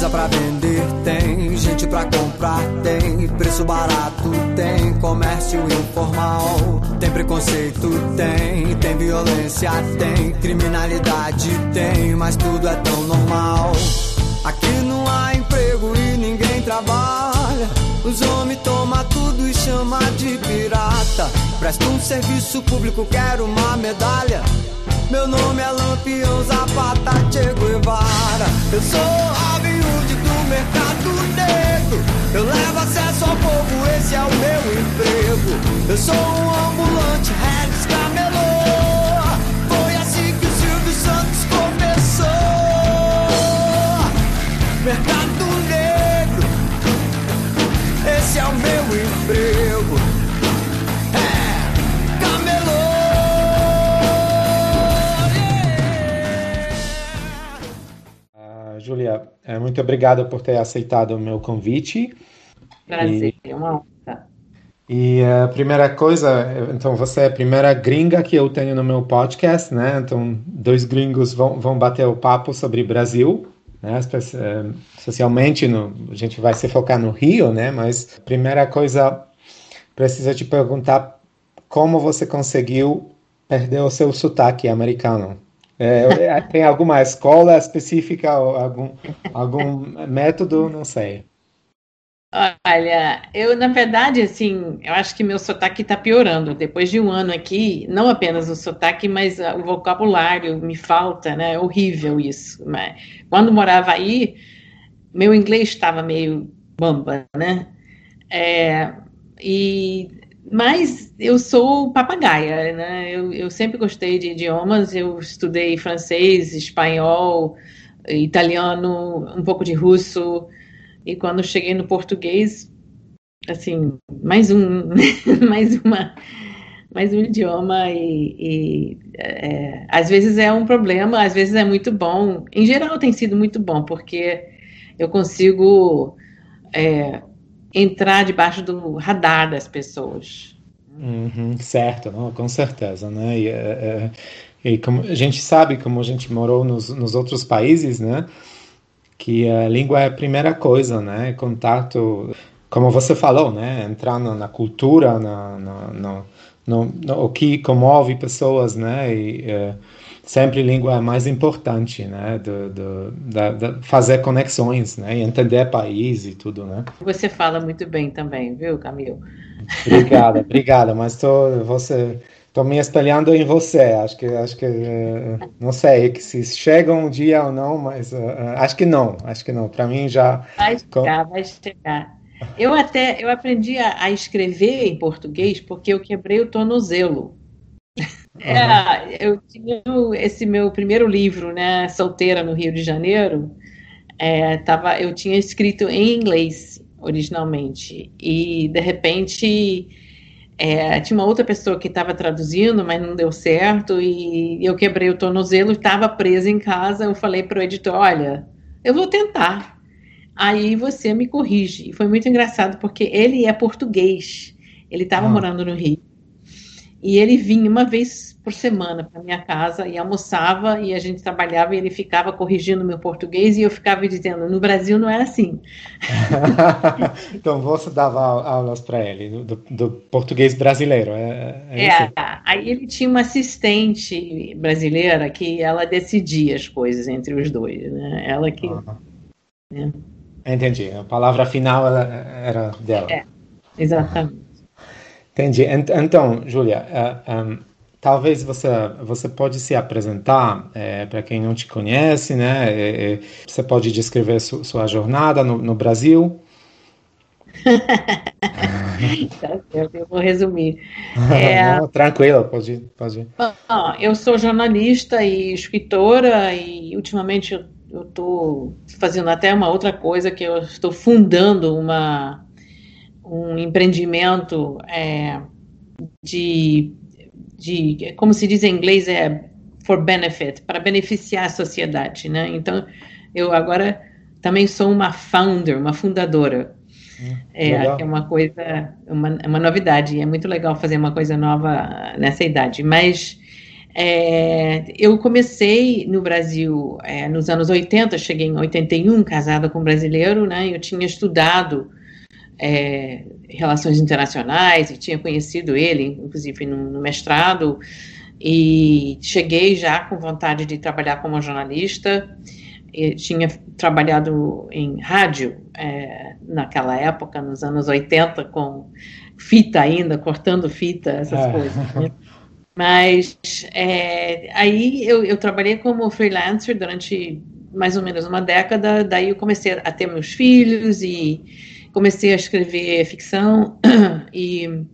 coisa pra vender, tem gente pra comprar, tem preço barato, tem comércio informal, tem preconceito, tem, tem violência, tem criminalidade, tem, mas tudo é tão normal. Aqui não há emprego e ninguém trabalha. Os homens tomam tudo e chama de pirata. Presta um serviço público, quero uma medalha. Meu nome é Lampião Zapata Che Guevara. Eu sou do mercado negro. Eu levo acesso ao povo, esse é o meu emprego. Eu sou um ambulante, Regis Camelô. Foi assim que o Silvio Santos começou. Mercado negro, esse é o meu emprego. Júlia, eh, muito obrigado por ter aceitado o meu convite. Prazer, é uma honra. E a primeira coisa, então você é a primeira gringa que eu tenho no meu podcast, né? Então, dois gringos vão, vão bater o papo sobre Brasil, né? Especialmente no, a gente vai se focar no Rio, né? Mas a primeira coisa, precisa te perguntar como você conseguiu perder o seu sotaque americano. É, tem alguma escola específica algum, algum método? Não sei. Olha, eu, na verdade, assim, eu acho que meu sotaque está piorando. Depois de um ano aqui, não apenas o sotaque, mas ah, o vocabulário me falta, né? É horrível isso. Mas quando morava aí, meu inglês estava meio bamba, né? É, e, mas eu sou papagaia, né? Eu, eu sempre gostei de idiomas. Eu estudei francês, espanhol, italiano, um pouco de russo. E quando cheguei no português, assim, mais um, mais uma, mais um idioma e, e, é, às vezes é um problema, às vezes é muito bom. Em geral tem sido muito bom porque eu consigo é, entrar debaixo do radar das pessoas. Uhum, certo, não, com certeza, né? E, é, é, e como a gente sabe, como a gente morou nos, nos outros países, né? Que a língua é a primeira coisa, né? Contato, como você falou, né? Entrar na, na cultura, na, na, no, no, no, o que comove pessoas, né? E é, sempre língua é mais importante, né? Do, do, da, da fazer conexões, né? E entender país e tudo, né? Você fala muito bem também, viu, Camilo? Obrigada, obrigada, mas tô, você, tô me espelhando em você. Acho que, acho que, uh, não sei se chega um dia ou não, mas uh, acho que não, acho que não. Para mim já. Vai chegar, vai chegar. Eu até, eu aprendi a, a, escrever em português porque eu quebrei o tornozelo. É, eu tinha esse meu primeiro livro, né, solteira no Rio de Janeiro. É, tava, eu tinha escrito em inglês originalmente. E, de repente, é, tinha uma outra pessoa que estava traduzindo, mas não deu certo, e eu quebrei o tornozelo, estava presa em casa. Eu falei para o editor: Olha, eu vou tentar. Aí você me corrige. E foi muito engraçado, porque ele é português, ele estava ah. morando no Rio. E ele vinha uma vez por semana para minha casa e almoçava e a gente trabalhava e ele ficava corrigindo meu português e eu ficava dizendo no Brasil não é assim. então você dava aulas para ele do, do, português brasileiro, é? É, é aí ele tinha uma assistente brasileira que ela decidia as coisas entre os dois, né? Ela que. Uhum. Né? Entendi. A palavra final era dela. É, exatamente. Entendi. Então, Júlia, uh, um, talvez você você pode se apresentar é, para quem não te conhece, né? É, você pode descrever su, sua jornada no, no Brasil. eu vou resumir. É, não, tranquilo, pode, pode. Bom, eu sou jornalista e escritora e ultimamente eu estou fazendo até uma outra coisa que eu estou fundando uma um empreendimento é, de, de, como se diz em inglês, é for benefit, para beneficiar a sociedade, né? Então, eu agora também sou uma founder, uma fundadora. Hum, é, é uma coisa, uma, uma novidade, é muito legal fazer uma coisa nova nessa idade, mas É, eu comecei no Brasil é, nos anos 80, cheguei em 81, casada com um brasileiro, né? Eu tinha estudado é, relações internacionais e tinha conhecido ele, inclusive no, no, mestrado, e cheguei já com vontade de trabalhar como jornalista. Eu tinha trabalhado em rádio é, naquela época, nos anos 80, com fita ainda, cortando fita, essas é. coisas. Né? Mas é, aí eu, eu, trabalhei como freelancer durante mais ou menos uma década, daí eu comecei a ter meus filhos e comecei a escrever ficção e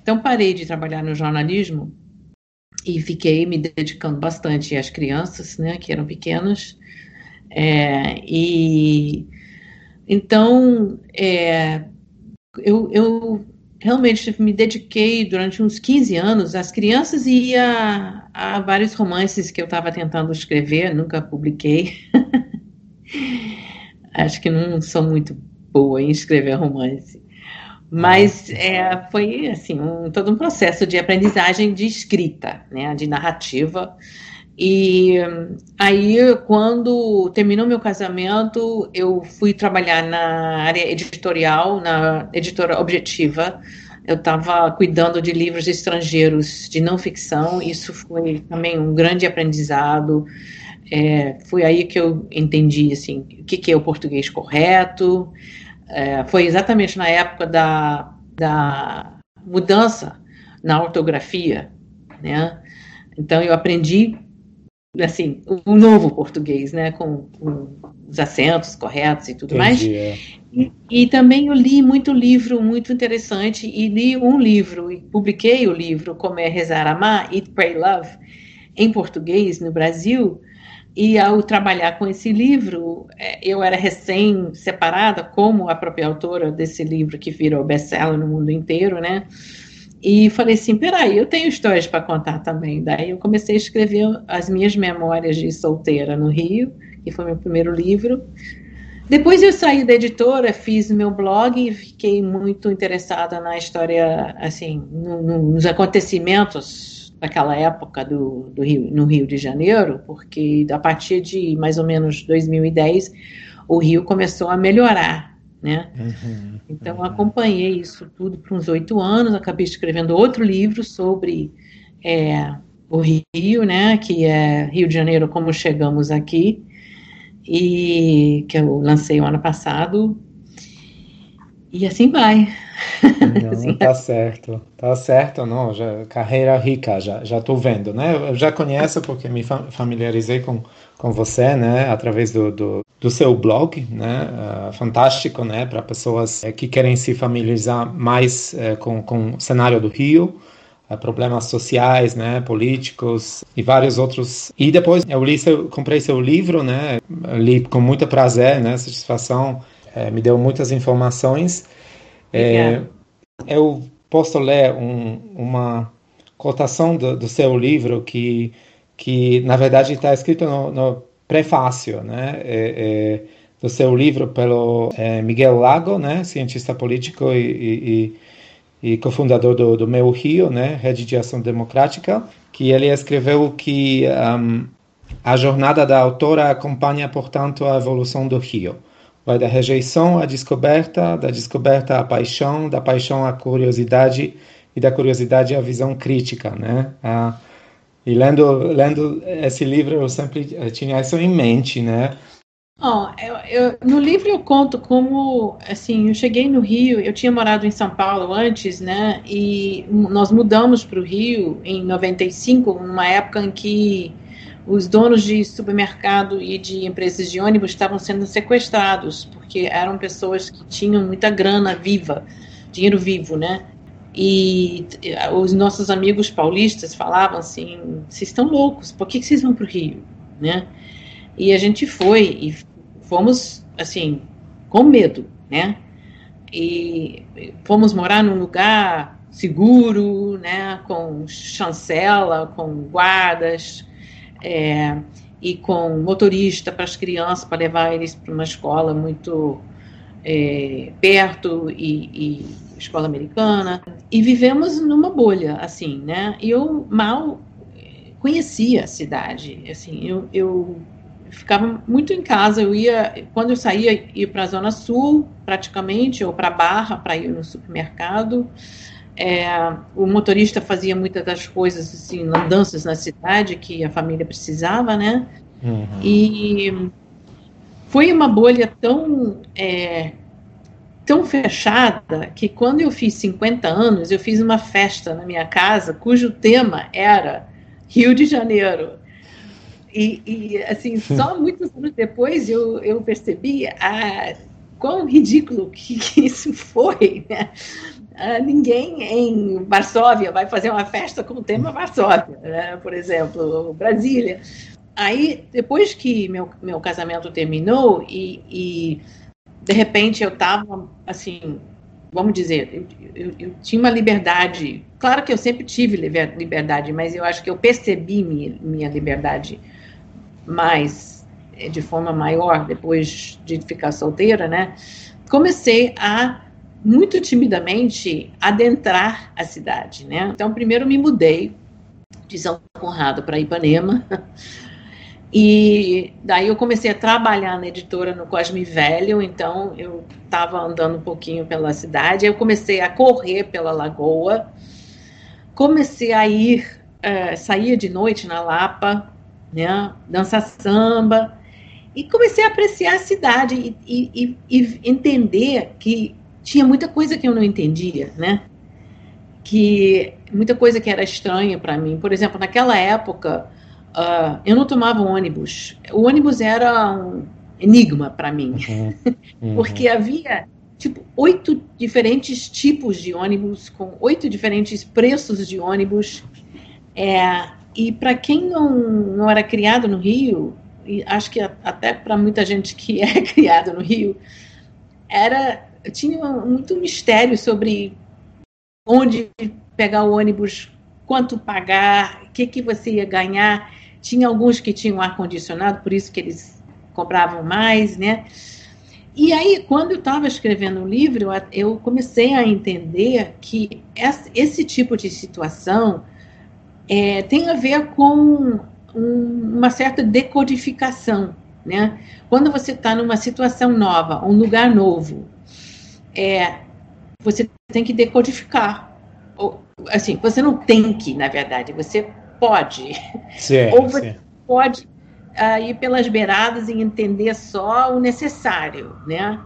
então parei de trabalhar no jornalismo e fiquei me dedicando bastante às crianças, né, que eram pequenas. É, e então é, eu, eu realmente me dediquei durante uns 15 anos às crianças e a, a vários romances que eu estava tentando escrever, nunca publiquei. Acho que não sou muito boa em escrever romance. Mas é, foi assim um, todo um processo de aprendizagem de escrita, né, de narrativa. E aí, quando terminou meu casamento, eu fui trabalhar na área editorial, na editora Objetiva. Eu estava cuidando de livros estrangeiros de não ficção. Isso foi também um grande aprendizado. É, foi aí que eu entendi assim, o que, que é o português correto. É, foi exatamente na época da, da mudança na ortografia, né? Então eu aprendi assim, o novo português, né, com, com os acentos corretos e tudo Entendi, mais. É. E, e, também eu li muito livro muito interessante e li um livro e publiquei o livro Como é Rezar Amar, Eat, Pray, Love, em português no Brasil. E ao trabalhar com esse livro, é, eu era recém-separada como a própria autora desse livro que virou best-seller no mundo inteiro, né? E falei assim, peraí, eu tenho histórias para contar também. Daí eu comecei a escrever as minhas memórias de solteira no Rio, que foi meu primeiro livro. Depois eu saí da editora, fiz meu blog e fiquei muito interessada na história, assim, no, no, nos acontecimentos daquela época do, do Rio, no Rio de Janeiro, porque a partir de mais ou menos 2010 o Rio começou a melhorar né? Uhum, então, uhum. acompanhei isso tudo por uns oito anos, acabei escrevendo outro livro sobre é, o Rio, né? Que é Rio de Janeiro, como chegamos aqui, e que eu lancei o ano passado, e assim vai. Não, assim, tá certo, tá certo, não, já, carreira rica, já, já tô vendo, né? Eu já conheço porque me familiarizei com, com você, né, através do, do, do seu blog, né, uh, fantástico, né, para pessoas eh, que querem se familiarizar mais uh, com, com o cenário do Rio, uh, problemas sociais, né, políticos e vários outros. E depois eu li seu, comprei seu livro, né, li com muito prazer, né, satisfação, me deu muitas informações. eu posso ler um, uma cotação do, do seu livro que que na verdade está escrito no, no prefácio, né, é, é, do seu livro pelo é, Miguel Lago, né, cientista político e, e, e cofundador do, do Meu Rio, né, Rede de Ação Democrática, que ele escreveu que um, a jornada da autora acompanha, portanto, a evolução do Rio. Vai da rejeição à descoberta, da descoberta à paixão, da paixão à curiosidade e da curiosidade à visão crítica, né? A, e lendo, lendo esse livro, eu sempre tinha isso em mente, né? Oh, eu, eu, no livro eu conto como, assim, eu cheguei no Rio, eu tinha morado em São Paulo antes, né, e nós mudamos para o Rio em 95, numa época em que os donos de supermercado e de empresas de ônibus estavam sendo sequestrados, porque eram pessoas que tinham muita grana viva, dinheiro vivo, né, e os nossos amigos paulistas falavam assim: vocês estão loucos, por que, vocês vão para o Rio? Né? E a gente foi e fomos assim, com medo, né? E fomos morar num lugar seguro, né? Com chancela, com guardas. É, e com motorista para as crianças, para levar eles para uma escola muito é, perto e, e, escola americana e vivemos numa bolha assim, né? Eu mal conhecia a cidade. Assim, eu, eu ficava muito em casa. Eu ia, quando eu saía, ia para a Zona Sul, praticamente, ou para Barra, para ir no supermercado. É, o motorista fazia muitas das coisas, assim, andanças na cidade que a família precisava, né? Uhum. E foi uma bolha tão é, tão fechada que quando eu fiz 50 anos, eu fiz uma festa na minha casa cujo tema era Rio de Janeiro. E, e assim, só muitos anos depois eu, eu percebi a, quão ridículo que, que isso foi, né? Ah, ninguém em Varsóvia vai fazer uma festa com o tema Varsóvia, né? por exemplo, Brasília. Aí, depois que meu, meu casamento terminou e, e de repente eu estava assim, vamos dizer, eu, eu, eu, tinha uma liberdade. Claro que eu sempre tive liberdade, mas eu acho que eu percebi minha, minha liberdade mais eh, de forma maior depois de ficar solteira, né? Comecei a muito timidamente adentrar a cidade, né? Então, primeiro me mudei de São Conrado para Ipanema. E daí eu comecei a trabalhar na editora no Cosme Velho, então eu estava andando um pouquinho pela cidade, eu comecei a correr pela lagoa, comecei a ir, uh, saía de noite na Lapa, né, dançar samba, e comecei a apreciar a cidade e, e, e, entender que tinha muita coisa que eu não entendia, né? Que muita coisa que era estranha para mim. Por exemplo, naquela época, uh, eu não tomava ônibus. O ônibus era um enigma para mim, uhum. Uhum. porque havia tipo oito diferentes tipos de ônibus com oito diferentes preços de ônibus. É, e para quem não, não era criado no Rio, e acho que até para muita gente que é criada no Rio, era tinha muito mistério sobre onde pegar o ônibus, quanto pagar, o que, que você ia ganhar. Tinha alguns que tinham ar-condicionado, por isso que eles cobravam mais, né? E aí, quando eu estava escrevendo o livro, eu comecei a entender que esse tipo de situação é, tem a ver com um, uma certa decodificação, né? Quando você está numa situação nova, um lugar novo, é, você tem que decodificar. Ou, assim, você não tem que, na verdade, você pode. Certo, Ou você pode uh, ir pelas beiradas e entender só o necessário, né?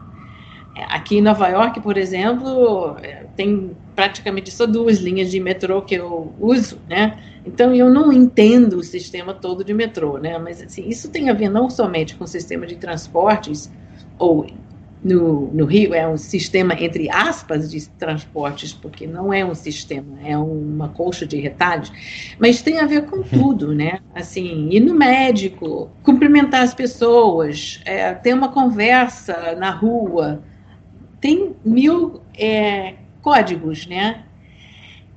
Aqui em Nova York, por exemplo, é, tem praticamente só duas linhas de metrô que eu uso, né? Então eu não entendo o sistema todo de metrô, né? Mas assim, isso tem a ver não somente com o sistema de transportes ou no, no Rio é um sistema, entre aspas, de transportes, porque não é um sistema, é uma colcha de retalhos, mas tem a ver com uhum. tudo, né? Assim, ir no médico, cumprimentar as pessoas, é, ter uma conversa na rua, tem mil é, códigos, né?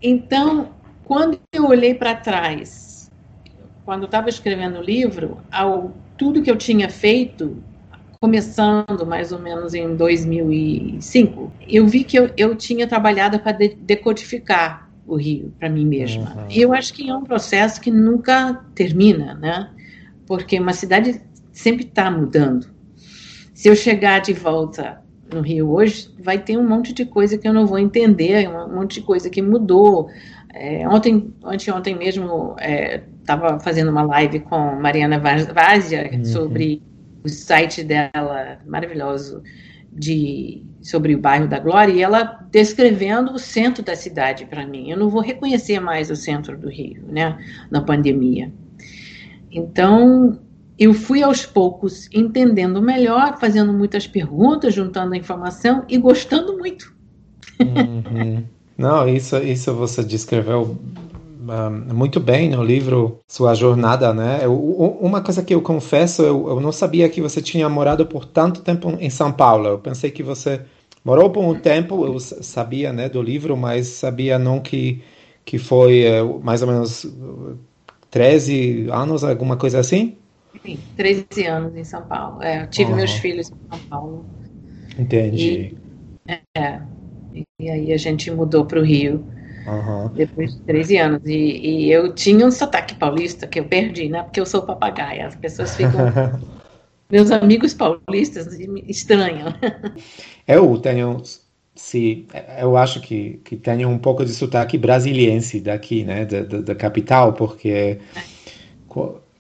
Então, quando eu olhei para trás, quando estava escrevendo o livro, ao, tudo que eu tinha feito começando mais ou menos em 2005, eu vi que eu, eu tinha trabalhado para de, decodificar o Rio para mim mesma. Uhum. E eu acho que é um processo que nunca termina, né? Porque uma cidade sempre está mudando. Se eu chegar de volta no Rio hoje, vai ter um monte de coisa que eu não vou entender, um monte de coisa que mudou. É, ontem, anteontem mesmo, estava é, fazendo uma live com Mariana Vazia uhum. sobre o site dela maravilhoso de sobre o bairro da Glória e ela descrevendo o centro da cidade para mim. Eu não vou reconhecer mais o centro do Rio, né, na pandemia. Então, eu fui aos poucos entendendo melhor, fazendo muitas perguntas, juntando a informação e gostando muito. Uhum. Não, isso, isso você descreveu muito bem no livro Sua Jornada, né? Eu, uma coisa que eu confesso, eu, eu, não sabia que você tinha morado por tanto tempo em São Paulo. Eu pensei que você morou por um tempo, eu sabia, né, do livro, mas sabia não que que foi é, mais ou menos 13 anos, alguma coisa assim? Sim, 13 anos em São Paulo. É, eu tive uhum. meus filhos em São Paulo. Entendi. E, é, e aí a gente mudou para o Rio Uhum. Depois de 13 anos. E, e, eu tinha um sotaque paulista que eu perdi, né? Porque eu sou papagaia. As pessoas ficam. meus amigos paulistas estranham. Eu tenho. Se, eu acho que, que tenho um pouco de sotaque brasiliense daqui, né? Da, da, da capital, porque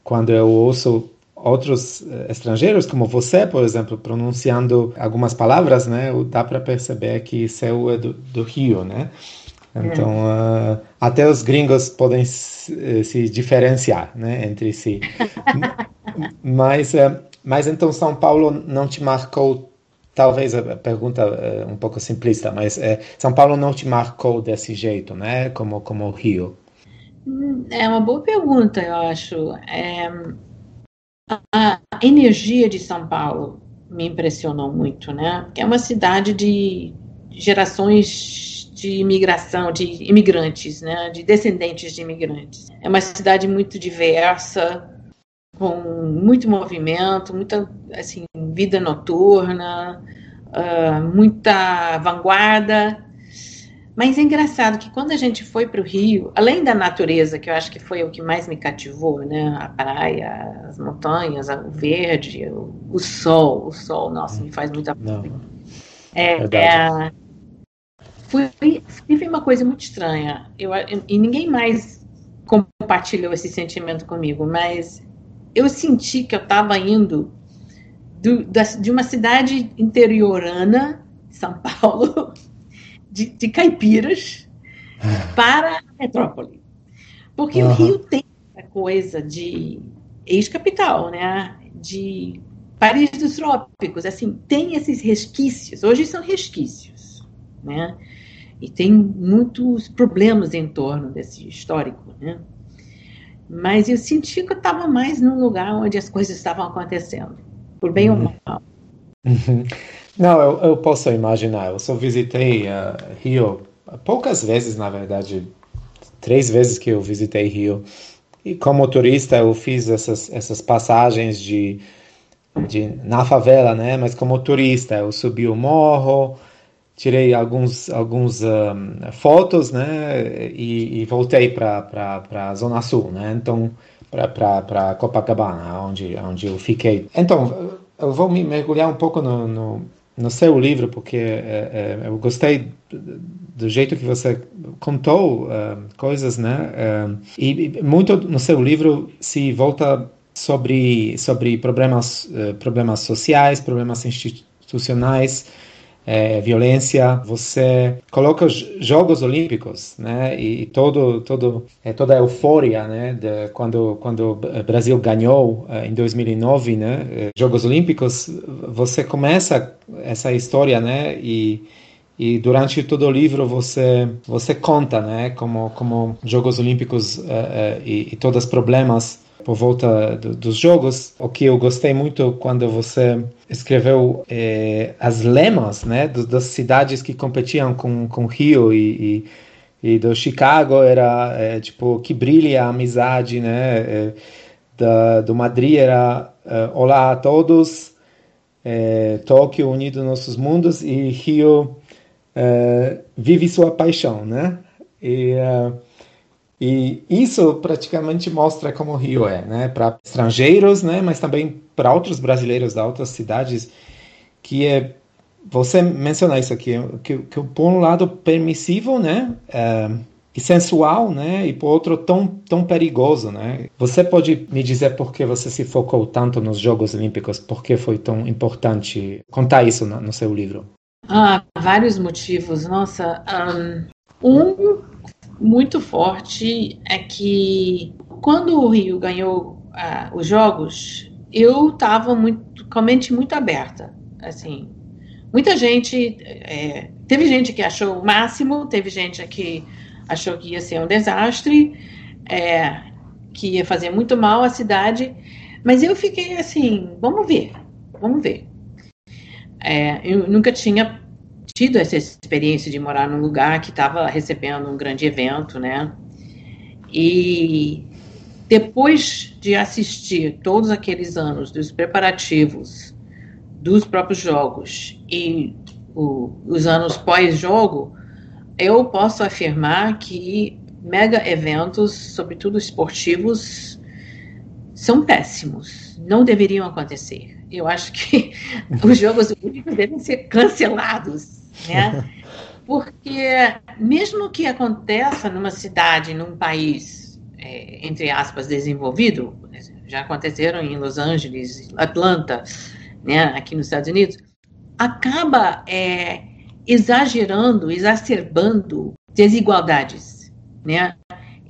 quando eu ouço outros eh, estrangeiros, como você, por exemplo, pronunciando algumas palavras, né, dá para perceber que seu é do, do Rio, né? Então, é. uh, até os gringos podem se, eh, se diferenciar, né, entre si. mas, uh, mas então São Paulo não te marcou, talvez a pergunta é um pouco simplista, mas uh, São Paulo não te marcou desse jeito, né, como como o Rio? Hum, é uma boa pergunta, eu acho. É, a energia de São Paulo me impressionou muito, né? É uma cidade de gerações de imigração, de imigrantes, né? De descendentes de imigrantes. É uma cidade muito diversa, com muito movimento, muita assim vida noturna, uh, muita vanguarda mas é engraçado que quando a gente foi para o Rio, além da natureza, que eu acho que foi o que mais me cativou, né? A praia, as montanhas, o verde, o, o sol, o sol, nossa, me faz muita é, é, fui, tive uma coisa muito estranha. Eu, e ninguém mais compartilhou esse sentimento comigo, mas eu senti que eu estava indo do, da, de uma cidade interiorana, São Paulo, de, de caipiras para a metrópole. Porque uhum. o Rio tem essa coisa de ex-capital, né? De Paris dos trópicos, assim, tem esses resquícios. Hoje são resquícios, né? E tem muitos problemas em torno desse histórico, né? Mas eu senti que eu estava mais num lugar onde as coisas estavam acontecendo, por bem uhum. ou mal. Uhum. Não, eu, eu posso imaginar. Eu só visitei uh, Rio poucas vezes, na verdade, três vezes que eu visitei Rio. E como turista eu fiz essas, essas passagens de, de na favela, né? Mas como turista eu subi o morro, tirei alguns alguns um, fotos, né? E, e voltei para para zona sul, né? Então para Copacabana, onde onde eu fiquei. Então eu vou me mergulhar um pouco no, no no seu livro, porque é, é, eu gostei do jeito que você contou coisas, né? E muito no seu livro se volta sobre sobre problemas uh, problemas sociais, problemas institucionais, é, violência, você coloca os Jogos Olímpicos, né, e todo, todo, é, toda a euforia, né, de quando quando o Brasil ganhou é, em 2009, né, é, Jogos Olímpicos, você começa essa história, né, e e durante todo o livro você você conta, né, como como Jogos Olímpicos uh, e, e todos os problemas por volta do, dos jogos. O que eu gostei muito quando você escreveu é, as lemas né, das cidades que competiam com, com Rio e, e, e do Chicago era é, tipo que brilha a amizade, né? É, da, do Madrid era olá a todos, Tóquio unido nossos mundos e Rio vive sua paixão, né? E e isso praticamente mostra como o Rio é, né? Para estrangeiros, né? Mas também para outros brasileiros da outras cidades, que é você menciona isso aqui, que, que por um lado permissivo, né? É, e sensual, né? E por outro tão tão perigoso, né? Você pode me dizer por que você se focou tanto nos Jogos Olímpicos? Por que foi tão importante contar isso no, no seu livro? Ah, vários motivos. Nossa, um muito forte é que quando o Rio ganhou uh, os jogos, eu estava muito, com a mente muito aberta. Assim, muita gente, é, teve gente que achou o máximo, teve gente que achou que ia ser um desastre, é, que ia fazer muito mal à cidade, mas eu fiquei assim, vamos ver, vamos ver. É, eu nunca tinha tido essa experiência de morar num lugar que estava recebendo um grande evento, né? E depois de assistir todos aqueles anos dos preparativos dos próprios jogos e o, os anos pós-jogo, eu posso afirmar que mega eventos, sobretudo esportivos, são péssimos, não deveriam acontecer. Eu acho que os Jogos devem ser cancelados, né? Porque mesmo que aconteça numa cidade, num país, é, entre aspas, desenvolvido, já aconteceram em Los Angeles, Atlanta, né, aqui nos Estados Unidos, acaba é, exagerando, exacerbando desigualdades, né?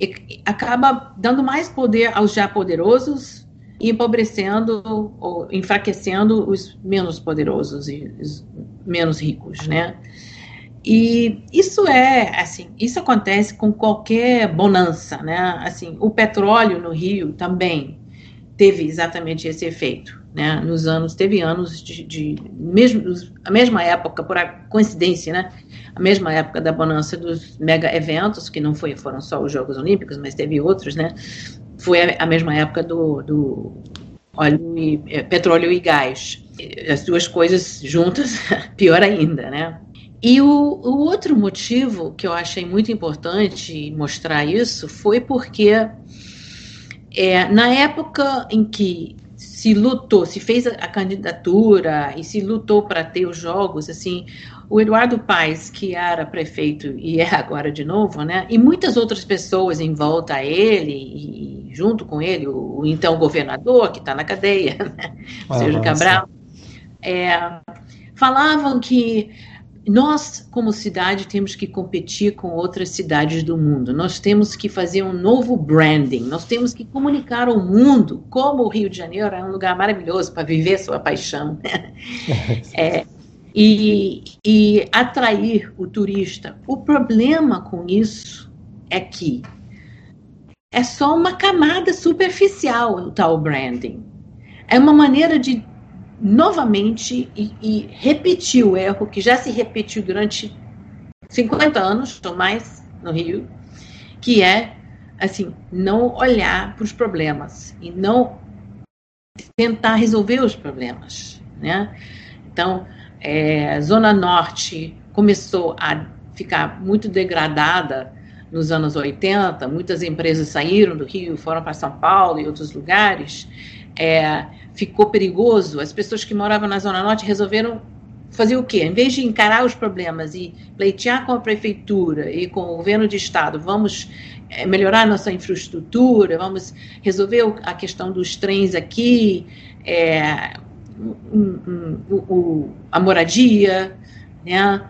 E acaba dando mais poder aos já poderosos empobrecendo ou enfraquecendo os menos poderosos e os menos ricos, né? E isso é, assim, isso acontece com qualquer bonança, né? Assim, o petróleo no Rio também teve exatamente esse efeito né? Nos anos, teve anos de, de mesmo, a mesma época, por coincidência, né? A mesma época da bonança dos mega eventos, que não foi, foram só os Jogos Olímpicos, mas teve outros, né? Foi a, mesma época do, do óleo e, é, petróleo e gás. As duas coisas juntas, pior ainda, né? E o, o, outro motivo que eu achei muito importante mostrar isso foi porque é, na época em que se lutou, se fez a, candidatura e se lutou para ter os jogos, assim, o Eduardo Paes, que era prefeito e é agora de novo, né, e muitas outras pessoas em volta a ele e junto com ele, o, o então governador, que está na cadeia, né, ah, Sérgio Cabral, é, falavam que nós, como cidade, temos que competir com outras cidades do mundo. Nós temos que fazer um novo branding. Nós temos que comunicar ao mundo como o Rio de Janeiro é um lugar maravilhoso para viver sua paixão. é, e, e atrair o turista. O problema com isso é que é só uma camada superficial o tal branding. É uma maneira de novamente e, e repetir o erro que já se repetiu durante 50 anos ou mais no Rio, que é assim não olhar para os problemas e não tentar resolver os problemas, né? Então, é, Zona Norte começou a ficar muito degradada nos anos 80, muitas empresas saíram do Rio, foram para São Paulo e outros lugares. É, ficou perigoso, as pessoas que moravam na Zona Norte resolveram fazer o quê? Em vez de encarar os problemas e pleitear com a prefeitura e com o governo de estado, vamos é, melhorar nossa infraestrutura, vamos resolver a questão dos trens aqui, é, um, um, um, a moradia, né?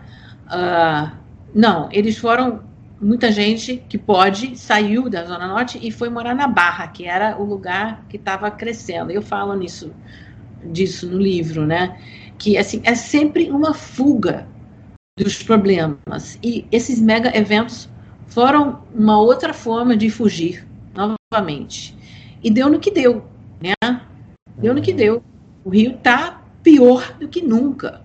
Uh, não, eles foram muita gente que pode saiu da Zona Norte e foi morar na Barra, que era o lugar que estava crescendo. Eu falo nisso, disso no livro, né? Que assim é sempre uma fuga dos problemas e esses mega eventos foram uma outra forma de fugir novamente. E deu no que deu, né? Deu no que deu. O Rio está pior do que nunca.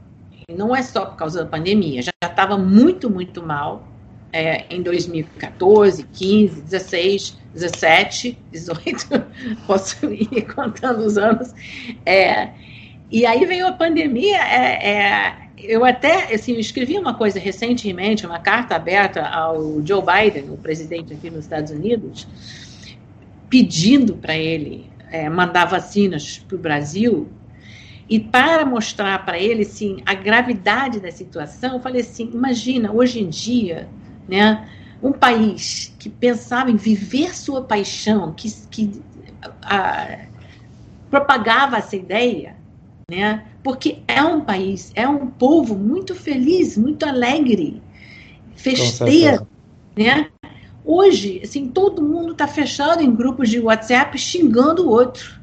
Não é só por causa da pandemia, já estava muito, muito mal é, em 2014, 15, 16, 17, 18, posso ir contando os anos. É, e aí veio a pandemia. É, é, eu até assim, eu escrevi uma coisa recentemente, uma carta aberta ao Joe Biden, o presidente aqui nos Estados Unidos, pedindo para ele é, mandar vacinas para o Brasil. E para mostrar para ele assim, a gravidade da situação, eu falei assim: imagina, hoje em dia, né? Um país que pensava em viver sua paixão, que, que a, propagava essa ideia, né? Porque é um país, é um povo muito feliz, muito alegre, festeiro, né? Hoje, assim, todo mundo está fechado em grupos de WhatsApp xingando o outro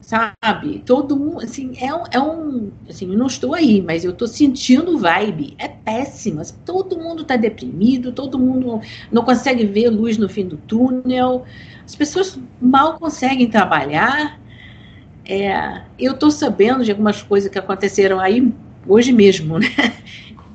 sabe? Todo mundo, assim, é um, é um, assim, eu não estou aí, mas eu estou sentindo vibe, é péssima, todo mundo está deprimido, todo mundo não consegue ver luz no fim do túnel, as pessoas mal conseguem trabalhar, é, eu estou sabendo de algumas coisas que aconteceram aí hoje mesmo, né?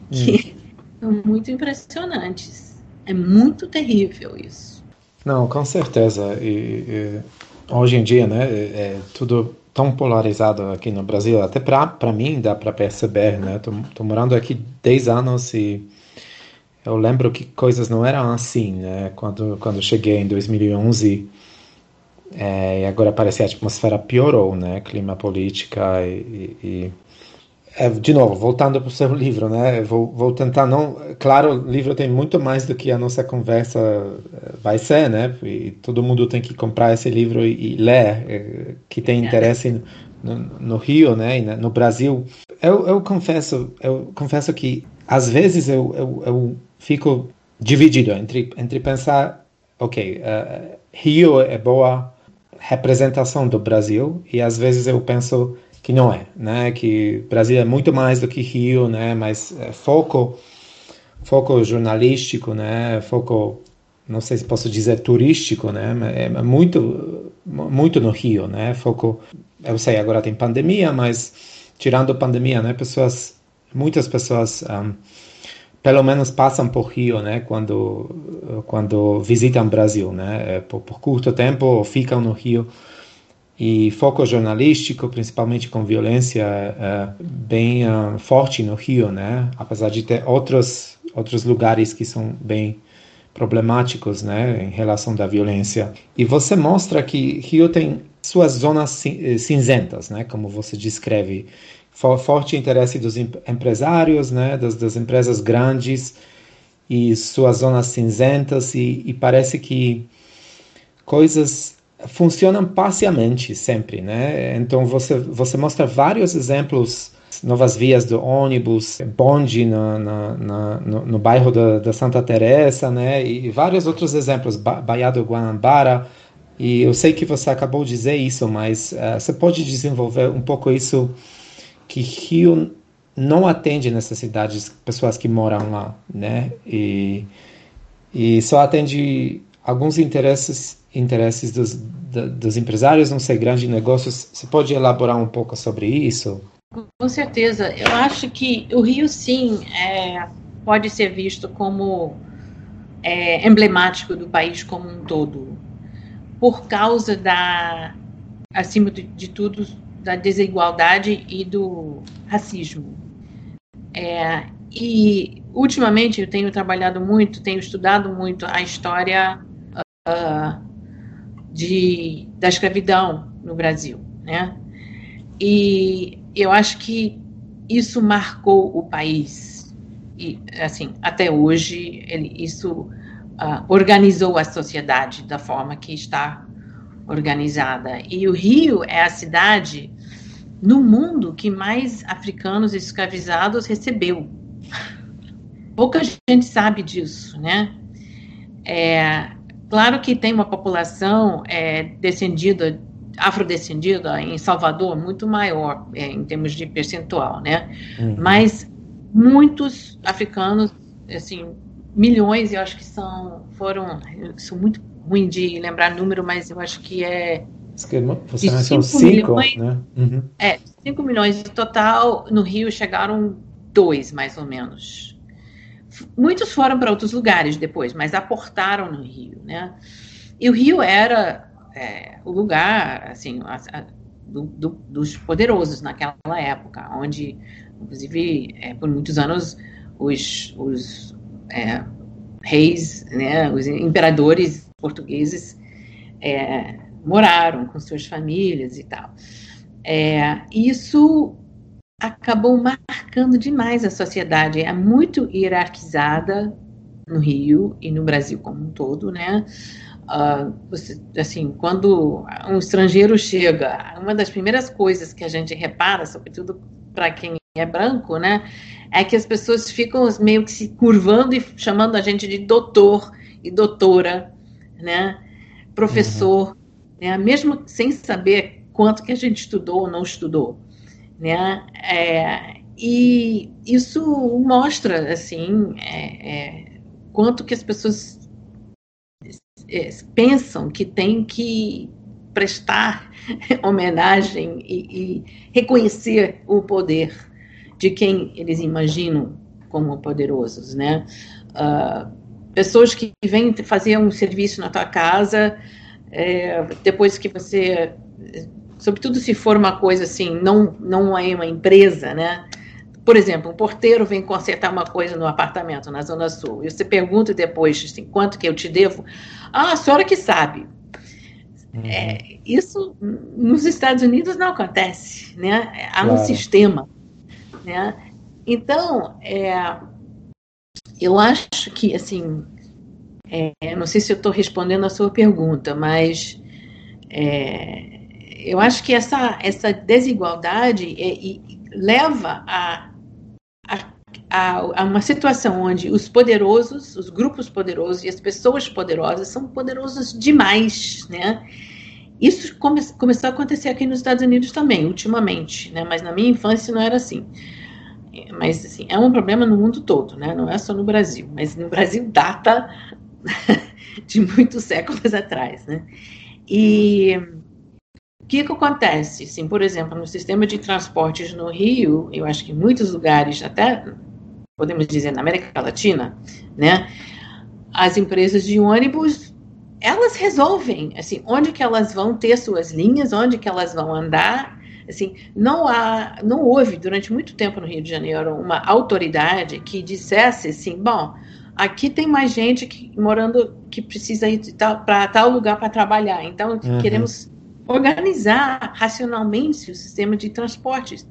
Que hum. são muito impressionantes, é muito terrível isso. Não, com certeza, e, e hoje em dia, né, é, é tudo tão polarizado aqui no Brasil, até para mim dá para perceber, né? Tô, tô, morando aqui 10 anos e eu lembro que coisas não eram assim, né? Quando, quando cheguei em 2011, é, e agora parece que a atmosfera piorou, né? Clima política e, e de novo, voltando para o seu livro, né? Vou, vou tentar não. Claro, o livro tem muito mais do que a nossa conversa eh, vai ser, né? E todo mundo tem que comprar esse livro e, e ler, eh, que tem interesse no, no, Rio, né? E no Brasil. Eu, eu confesso, eu confesso que às vezes eu, eu, eu fico dividido entre entre pensar, ok, uh, Rio é boa representação do Brasil e às vezes eu penso que não é, né? Que Brasil é muito mais do que Rio, né? Mas é, foco, foco jornalístico, né? Foco, não sei se posso dizer turístico, né? É, é muito, muito no Rio, né? Foco, eu sei agora tem pandemia, mas tirando a pandemia, né? Pessoas, muitas pessoas um, pelo menos passam por Rio, né, quando quando visitam Brasil, né, é, por, por curto tempo ficam no Rio e foco jornalístico, principalmente com violência é, bem uh, forte no Rio, né? Apesar de ter outros outros lugares que são bem problemáticos, né, em relação da violência. E você mostra que Rio tem suas zonas eh, cinzentas, né, como você descreve, forte interesse dos empresários, né, das, das empresas grandes e suas zonas cinzentas. E, e parece que coisas funcionam parcialmente sempre, né? Então você você mostra vários exemplos novas vias do ônibus, bonde na, na, na no, no, bairro da, da, Santa Teresa, né? E vários outros exemplos, ba Baía do Guanabara. E eu sei que você acabou de dizer isso, mas uh, você pode desenvolver um pouco isso que Rio não atende necessidades pessoas que moram lá, né? E, e só atende alguns interesses interesses dos, dos empresários, não sei, grandes negócios. Você pode elaborar um pouco sobre isso? Com certeza. Eu acho que o Rio, sim, é, pode ser visto como é, emblemático do país como um todo, por causa da, acima de, tudo, da desigualdade e do racismo. É, e ultimamente eu tenho trabalhado muito, tenho estudado muito a história uh, de, da escravidão no Brasil, né? E eu acho que isso marcou o país e assim até hoje ele, isso uh, organizou a sociedade da forma que está organizada e o Rio é a cidade no mundo que mais africanos escravizados recebeu. Pouca gente sabe disso, né? É, Claro que tem uma população é, descendida, afrodescendida em Salvador muito maior é, em termos de percentual, né? Uhum. Mas muitos africanos, assim, milhões, eu acho que são, foram, sou muito ruim de lembrar número, mas eu acho que é você são 5 milhões, né? Uhum. É, 5 milhões no total, no Rio chegaram dois, mais ou menos. Muitos foram para outros lugares depois, mas aportaram no Rio, né? E o Rio era é, o lugar, assim, a, a, do, do, dos poderosos naquela época, onde, inclusive, é, por muitos anos, os, os é, reis, né, os imperadores portugueses é, moraram com suas famílias e tal. É, isso acabou marcando demais a sociedade. É muito hierarquizada no Rio e no Brasil como um todo, né? Uh, você, assim, quando um estrangeiro chega, uma das primeiras coisas que a gente repara, sobretudo para quem é branco, né, é que as pessoas ficam meio que se curvando e chamando a gente de doutor e doutora, né, professor, uhum. né, mesmo sem saber quanto que a gente estudou ou não estudou né? É, e isso mostra, assim, é, é, quanto que as pessoas é, pensam que tem que prestar homenagem e, e, reconhecer o poder de quem eles imaginam como poderosos, né? Uh, pessoas que vêm fazer um serviço na tua casa, é, depois que você sobretudo se for uma coisa assim, não, não é uma empresa, né? por exemplo, um porteiro vem consertar uma coisa no apartamento na Zona Sul, e você pergunta depois assim, quanto que eu te devo? Ah, a senhora que sabe. Uhum. É, isso nos Estados Unidos não acontece, né? Há claro. um sistema, né? Então, é, eu acho que, assim, é, não sei se eu estou respondendo a sua pergunta, mas é, eu acho que essa, essa desigualdade é, leva a, a, a, uma situação onde os poderosos, os grupos poderosos e as pessoas poderosas são poderosos demais, né? Isso come, começou a acontecer aqui nos Estados Unidos também, ultimamente, né? Mas na minha infância não era assim. Mas assim, é um problema no mundo todo, né? Não é só no Brasil, mas no Brasil data de muitos séculos atrás, né? E que, que acontece? Sim, por exemplo, no sistema de transportes no Rio, eu acho que em muitos lugares, até podemos dizer na América Latina, né? As empresas de ônibus, elas resolvem, assim, onde que elas vão ter suas linhas, onde que elas vão andar, assim, não há, não houve durante muito tempo no Rio de Janeiro uma autoridade que dissesse assim, bom, aqui tem mais gente que, morando que precisa ir para tal lugar para trabalhar, então uhum. queremos organizar racionalmente o sistema de transportes.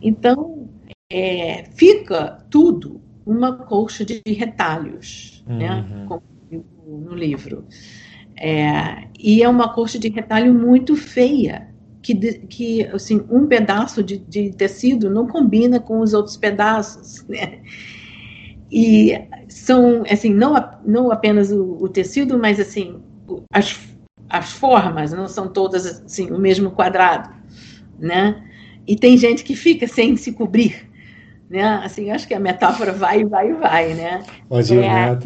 Então, é, fica tudo uma colcha de retalhos, né, uhum. né, como no livro. É, e é uma colcha de retalho muito feia, que, que assim, um pedaço de, de tecido não combina com os outros pedaços, né? E são, assim, não, não apenas o, o tecido, mas, assim, as, as formas não são todas, assim, o mesmo quadrado, né? E tem gente que fica sem se cobrir, né? Assim, acho que a metáfora vai, vai, vai, né? Pode é,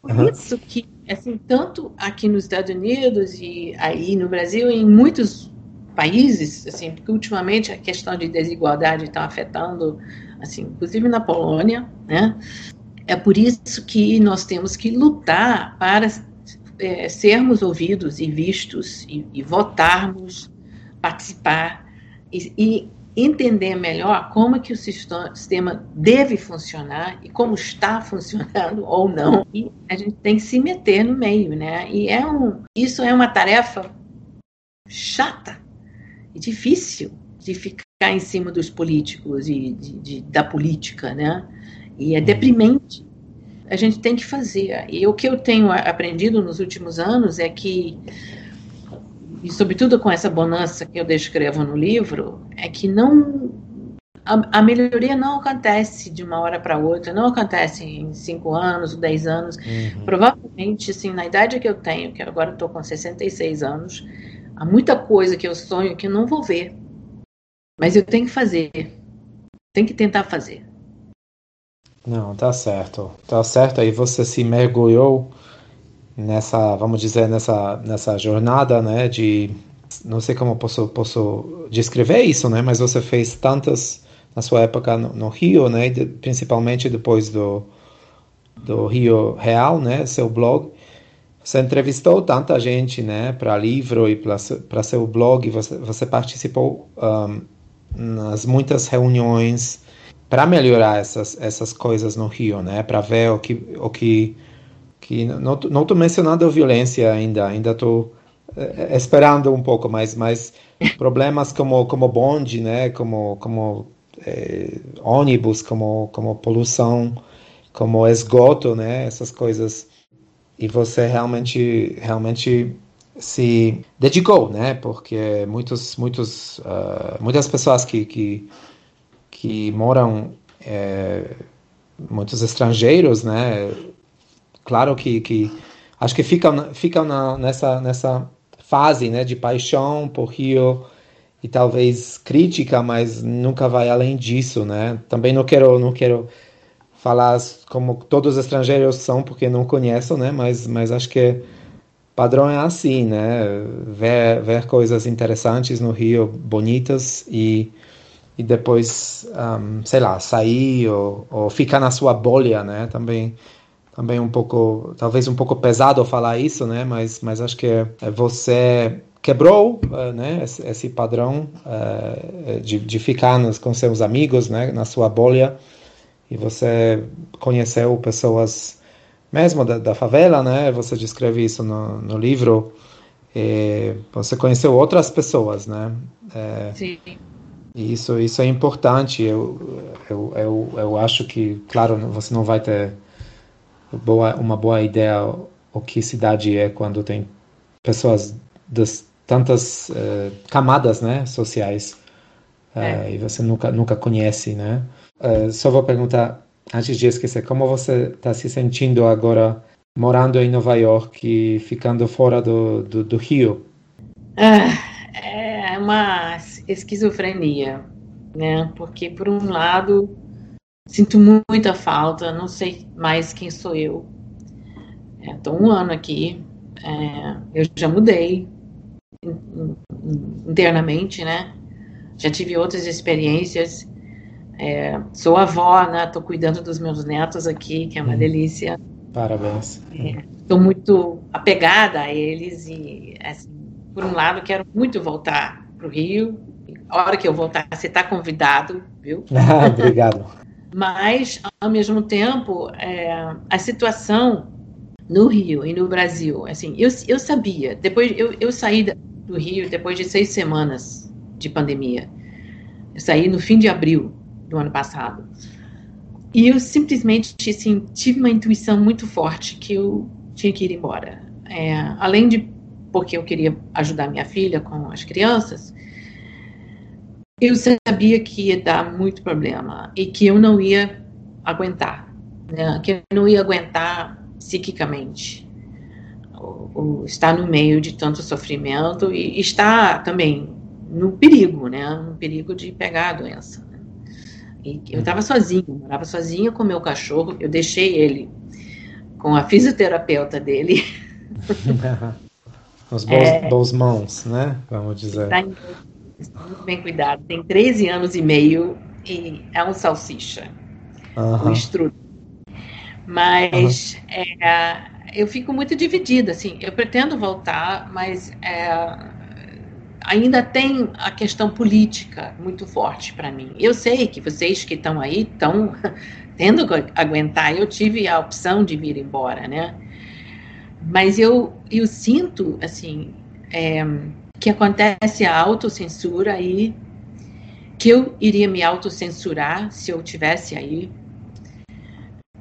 por isso que, assim, tanto aqui nos Estados Unidos e aí no Brasil, em muitos países, assim, porque ultimamente a questão de desigualdade está afetando, assim, inclusive na Polônia, né? É por isso que nós temos que lutar para é, sermos ouvidos e vistos e, e votarmos, participar e, e, entender melhor como que o sistema deve funcionar e como está funcionando ou não. E a gente tem que se meter no meio, né? E é um, isso é uma tarefa chata e difícil de ficar em cima dos políticos e de, de, da política, né? E é uhum. deprimente. A gente tem que fazer. E o que eu tenho aprendido nos últimos anos é que, e sobretudo com essa bonança que eu descrevo no livro, é que não a, a melhoria não acontece de uma hora para outra, não acontece em cinco anos, dez anos. Uhum. Provavelmente, assim, na idade que eu tenho, que agora estou com 66 anos, há muita coisa que eu sonho que eu não vou ver. Mas eu tenho que fazer. Tenho que tentar fazer. Não, tá certo. Tá certo. Aí você se mergulhou nessa, vamos dizer, nessa, nessa jornada, né, de não sei como posso posso descrever isso, né, mas você fez tantas na sua época no, no Rio, né, de, principalmente depois do do Rio Real, né, seu blog. Você entrevistou tanta gente, né, para livro e para seu blog. Você, você participou um, nas muitas reuniões para melhorar essas, essas coisas no Rio, né? Para ver o que o que que não não estou mencionando a violência ainda, ainda estou é, esperando um pouco mais, mas problemas como como bonde, né? Como como é, ônibus, como como poluição, como esgoto, né? Essas coisas e você realmente realmente se dedicou, né? Porque muitos muitos uh, muitas pessoas que, que que moram é, muitos estrangeiros, né? Claro que, que acho que ficam ficam na, nessa nessa fase, né, de paixão por Rio e talvez crítica, mas nunca vai além disso, né? Também não quero não quero falar como todos os estrangeiros são porque não conheço, né? Mas mas acho que padrão é assim, né? Ver ver coisas interessantes no Rio, bonitas e e depois, um, sei lá, sair ou, ou ficar na sua bolha, né? Também, também um pouco, talvez um pouco pesado falar isso, né? Mas, mas acho que é você quebrou né, esse, padrão de, de ficar nos, com seus amigos, né, na sua bolha, e você conheceu pessoas mesmo da, da favela, né? Você descreve isso no, no livro. você conheceu outras pessoas, né? É, Sim. Isso, isso é importante. Eu, eu, eu, eu acho que, claro, você não vai ter boa, uma boa ideia o que cidade é quando tem pessoas das tantas uh, camadas, né, sociais. Uh, é. E você nunca, nunca conhece, né? Uh, só vou perguntar, antes de esquecer, como você está se sentindo agora morando em Nova York e ficando fora do, do, do Rio? Ah, é uma esquizofrenia, né? Porque, por um lado, sinto muita falta, não sei mais quem sou eu. Estou é, um ano aqui, é, eu já mudei internamente, né? Já tive outras experiências. É, sou avó, né? Estou cuidando dos meus netos aqui, que é uma hum. delícia. Parabéns. Estou é, muito apegada a eles e, assim, por um lado, quero muito voltar para o Rio. A hora que eu voltar, você está convidado, viu? Ah, obrigado. Mas, ao mesmo tempo, é, a situação no Rio e no Brasil, assim, eu, eu sabia, depois eu, eu saí do Rio depois de seis semanas de pandemia. Eu saí no fim de abril do ano passado. E eu simplesmente assim, tive uma intuição muito forte que eu tinha que ir embora. É, além de porque eu queria ajudar minha filha com as crianças, eu sabia que ia dar muito problema e que eu não ia aguentar, né? que eu não ia aguentar psiquicamente. O, o, estar no meio de tanto sofrimento e estar também no perigo, né? No perigo de pegar a doença. Né? E eu estava sozinha, morava sozinha com meu cachorro. Eu deixei ele com a fisioterapeuta dele. Os bons, é, bons mãos, né? Vamos dizer. Muito bem cuidado. Tem 13 anos e meio e é um salsicha. Uhum. O Mas uhum. é, eu fico muito dividida, assim. Eu pretendo voltar, mas é, ainda tem a questão política muito forte para mim. Eu sei que vocês que estão aí estão tendo que aguentar. Eu tive a opção de vir embora, né? Mas eu, eu sinto, assim, é, que acontece a autocensura aí, que eu iria me autocensurar se eu tivesse aí.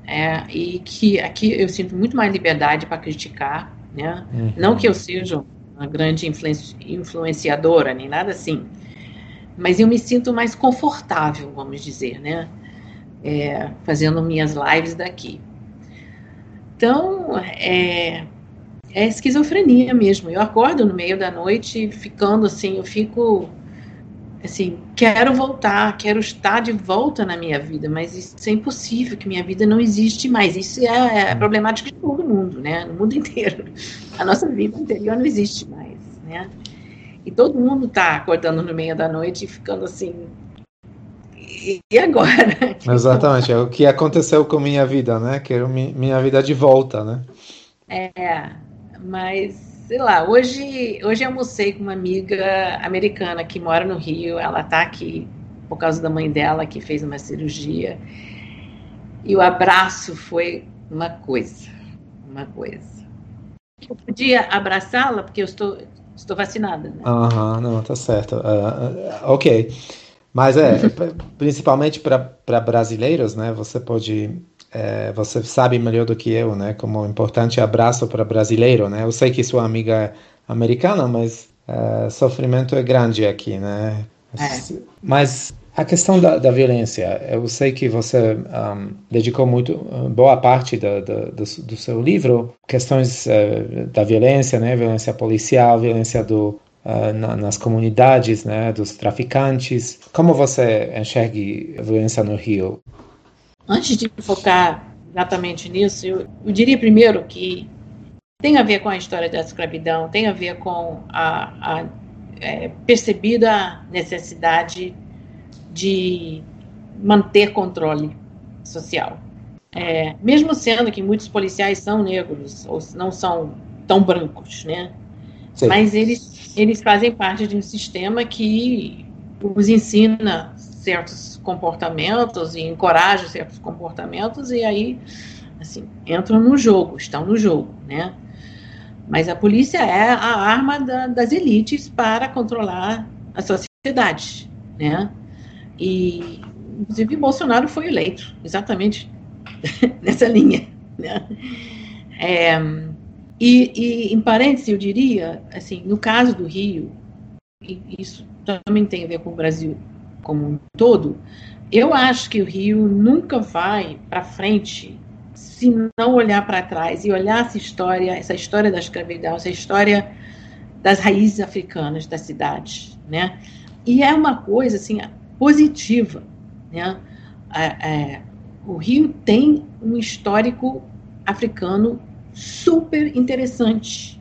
É, e que aqui eu sinto muito mais liberdade para criticar, né? Uhum. Não que eu seja uma grande influenci influenciadora, nem nada assim, mas eu me sinto mais confortável, vamos dizer, né? É, fazendo minhas lives daqui. Então, é, é esquizofrenia mesmo. Eu acordo no meio da noite ficando assim, eu fico assim, quero voltar, quero estar de volta na minha vida, mas isso é impossível, que minha vida não existe mais. Isso é, é problemático de todo mundo, né? No mundo inteiro. A nossa vida interior não existe mais, né? E todo mundo está acordando no meio da noite e ficando assim, e agora? Exatamente, é o que aconteceu com minha vida, né? Quero minha vida de volta, né? É, mas sei lá, hoje, hoje almocei com uma amiga americana que mora no Rio, ela tá aqui por causa da mãe dela que fez uma cirurgia. E o abraço foi uma coisa, uma coisa. Eu podia abraçá-la porque eu estou, estou vacinada, né? Aham, não, tá certo. Uh, ok. Mas é, principalmente para brasileiros, né? Você pode é, você sabe melhor do que eu, né? Como importante abraço para brasileiro, né? Eu sei que sua amiga é americana, mas é, sofrimento é grande aqui, né? É. Mas a questão da, da, violência, eu sei que você um, dedicou muito boa parte do, do, do seu livro questões uh, da violência, né? Violência policial, violência do Uh, na, nas comunidades, né, dos traficantes. Como você enxerga a violência no Rio? Antes de focar exatamente nisso, eu, eu diria primeiro que tem a ver com a história da escravidão, tem a ver com a, a é, percebida necessidade de manter controle social. É, mesmo sendo que muitos policiais são negros ou não são tão brancos, né? Sim. Mas eles, eles fazem parte de um sistema que os ensina certos comportamentos e encoraja certos comportamentos e aí assim entram no jogo, estão no jogo, né? Mas a polícia é a arma da, das elites para controlar a sociedade, né? E inclusive Bolsonaro foi eleito exatamente nessa linha, né? É, e, e, em parênteses, eu diria, assim, no caso do Rio, isso também tem a ver com o Brasil como um todo, eu acho que o Rio nunca vai para frente se não olhar para trás e olhar essa história, essa história da escravidão, essa história das raízes africanas da cidade, né? E é uma coisa assim positiva, né? É, é, o Rio tem um histórico africano super interessante.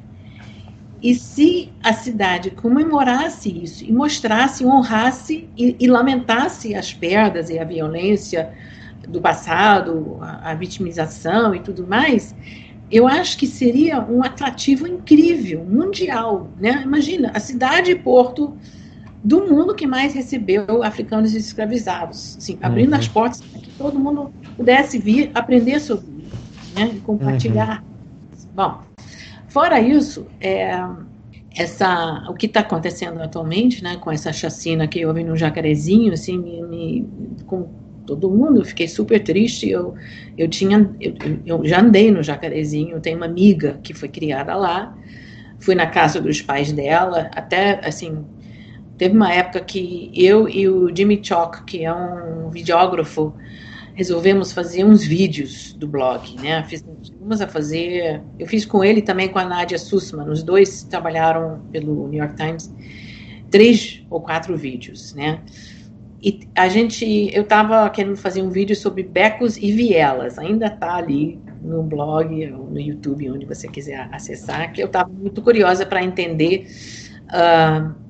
E se a cidade comemorasse isso e mostrasse, honrasse e, e lamentasse as perdas e a violência do passado, a, a, vitimização e tudo mais, eu acho que seria um atrativo incrível, mundial. Né? Imagina, a cidade porto do mundo que mais recebeu africanos escravizados, assim, abrindo uhum. as portas para que todo mundo pudesse vir aprender sobre isso, né? e compartilhar. Uhum. Bom, fora isso, é, essa, o que está acontecendo atualmente, né, com essa chacina que houve no Jacarezinho, assim, me, me, com todo mundo, eu fiquei super triste. Eu, eu tinha, eu, eu já andei no Jacarezinho, tenho uma amiga que foi criada lá, fui na casa dos pais dela, até assim Teve uma época que eu e o Jimmy Chalk, que é um videógrafo, resolvemos fazer uns vídeos do blog, né? Fizemos a fazer, eu fiz com ele também com a Nadia Sussman, os dois trabalharam pelo New York Times, três ou quatro vídeos, né? E a gente, eu estava querendo fazer um vídeo sobre becos e vielas, ainda está ali no blog, no YouTube, onde você quiser acessar, que eu estava muito curiosa para entender uh,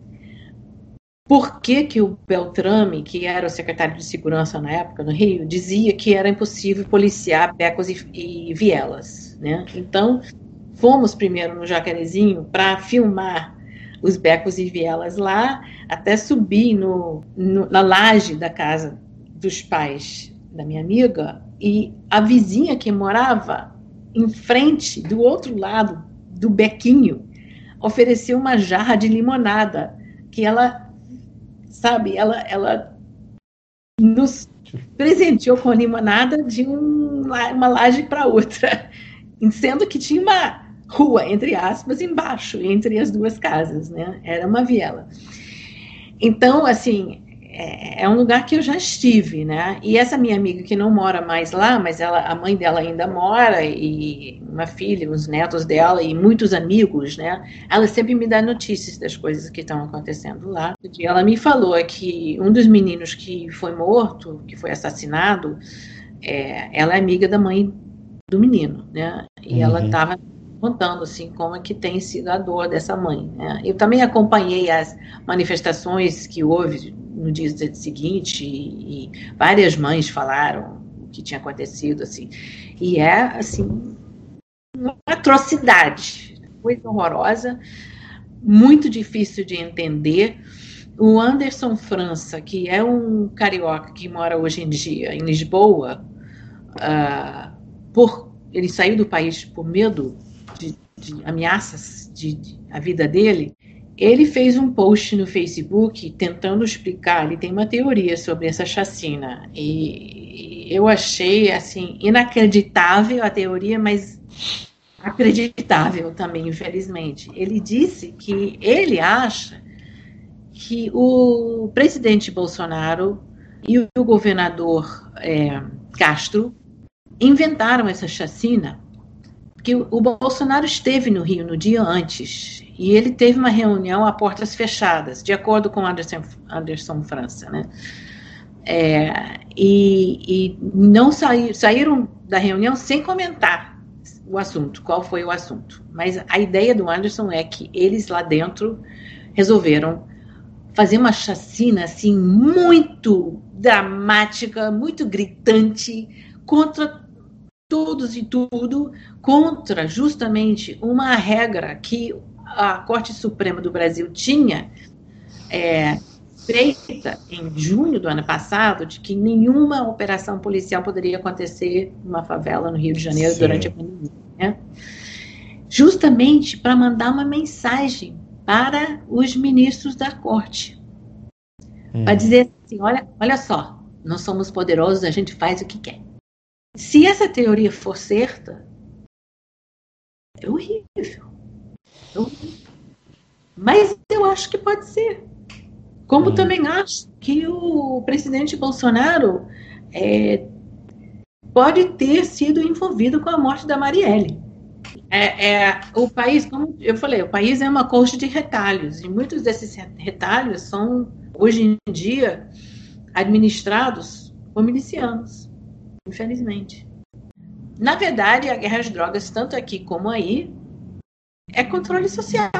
por que, que o Beltrame, que era o secretário de segurança na época no Rio, dizia que era impossível policiar becos e, e vielas. Né? Então, fomos primeiro no Jacarezinho para filmar os becos e vielas lá, até subir no, no, na laje da casa dos pais da minha amiga, e a vizinha que morava em frente, do outro lado do bequinho, ofereceu uma jarra de limonada que ela sabe? Ela, ela nos presenteou com a limonada de um, uma laje para outra, sendo que tinha uma rua, entre aspas, embaixo, entre as duas casas, né? Era uma viela. Então, assim, é, é, um lugar que eu já estive, né? E essa minha amiga que não mora mais lá, mas ela, a mãe dela ainda mora e uma filha, os netos dela e muitos amigos, né? Ela sempre me dá notícias das coisas que estão acontecendo lá. E ela me falou que um dos meninos que foi morto, que foi assassinado, é, ela é amiga da mãe do menino, né? E uhum. ela estava contando assim como é que tem sido a dor dessa mãe. Né? Eu também acompanhei as manifestações que houve no dia seguinte e, e várias mães falaram o que tinha acontecido assim e é assim uma atrocidade coisa horrorosa muito difícil de entender o Anderson França que é um carioca que mora hoje em dia em Lisboa uh, por ele saiu do país por medo de, ameaças de, de a vida dele ele fez um post no Facebook tentando explicar, ele tem uma teoria sobre essa chacina, e eu achei, assim, inacreditável a teoria, mas acreditável também, infelizmente. Ele disse que ele acha que o presidente Bolsonaro e o governador é, Castro inventaram essa chacina, que o Bolsonaro esteve no Rio no dia antes e ele teve uma reunião a portas fechadas, de acordo com Anderson, Anderson França, né? É, e, e, não saí, saíram da reunião sem comentar o assunto, qual foi o assunto. Mas a ideia do Anderson é que eles lá dentro resolveram fazer uma chacina assim muito dramática, muito gritante contra todos e tudo, contra justamente uma regra que a Corte Suprema do Brasil tinha é, feita em junho do ano passado de que nenhuma operação policial poderia acontecer numa favela no Rio de Janeiro Sim. durante a pandemia. Né? Justamente para mandar uma mensagem para os ministros da corte. Hum. Para dizer assim: olha, olha só, nós somos poderosos, a gente faz o que quer. Se essa teoria for certa, é horrível. É horrível. Mas eu acho que pode ser. Como hum. também acho que o presidente Bolsonaro é, pode ter sido envolvido com a morte da Marielle. É, é, o país, como eu falei, o país é uma corte de retalhos, e muitos desses retalhos são, hoje em dia, administrados por milicianos, infelizmente. Na verdade, a guerra às drogas, tanto aqui como aí, é controle social.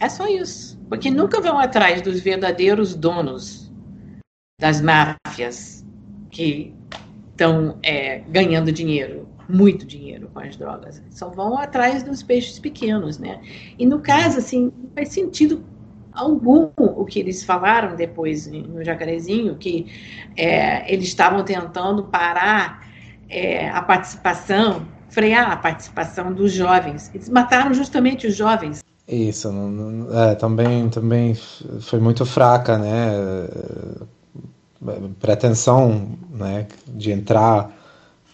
É só isso. Porque nunca vão atrás dos verdadeiros donos das máfias que estão é, ganhando dinheiro, muito dinheiro com as drogas. Só vão atrás dos peixes pequenos, né? E no caso, assim, não faz sentido algum o que eles falaram depois no Jacarezinho, que é, eles estavam tentando parar é, a participação, frear a participação dos jovens. Eles mataram justamente os jovens. Isso, não, não, é, também, também foi muito fraca, né? Pretensão, né, de entrar,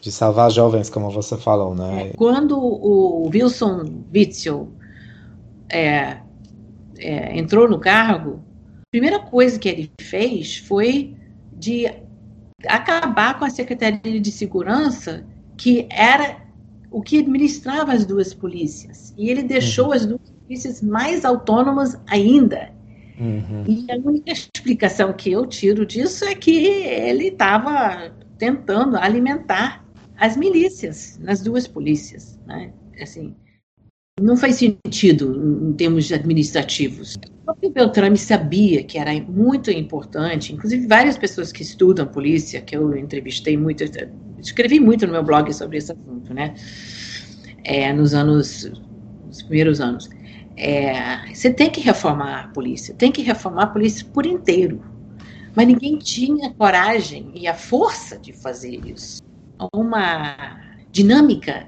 de salvar jovens, como você falou, né? Quando o Wilson Witzel é, é, entrou no cargo, a primeira coisa que ele fez foi de acabar com a Secretaria de Segurança, que era o que administrava as duas polícias. E ele deixou uhum. as duas polícias mais autônomas ainda. Uhum. E a única explicação que eu tiro disso é que ele estava tentando alimentar as milícias nas duas polícias, né? Assim, não faz sentido em termos administrativos. O Beltrame sabia que era muito importante, inclusive várias pessoas que estudam polícia, que eu entrevistei muito, escrevi muito no meu blog sobre esse assunto, né? É, nos anos, nos primeiros anos. É, você tem que reformar a polícia, tem que reformar a polícia por inteiro. Mas ninguém tinha coragem e a força de fazer isso. Uma dinâmica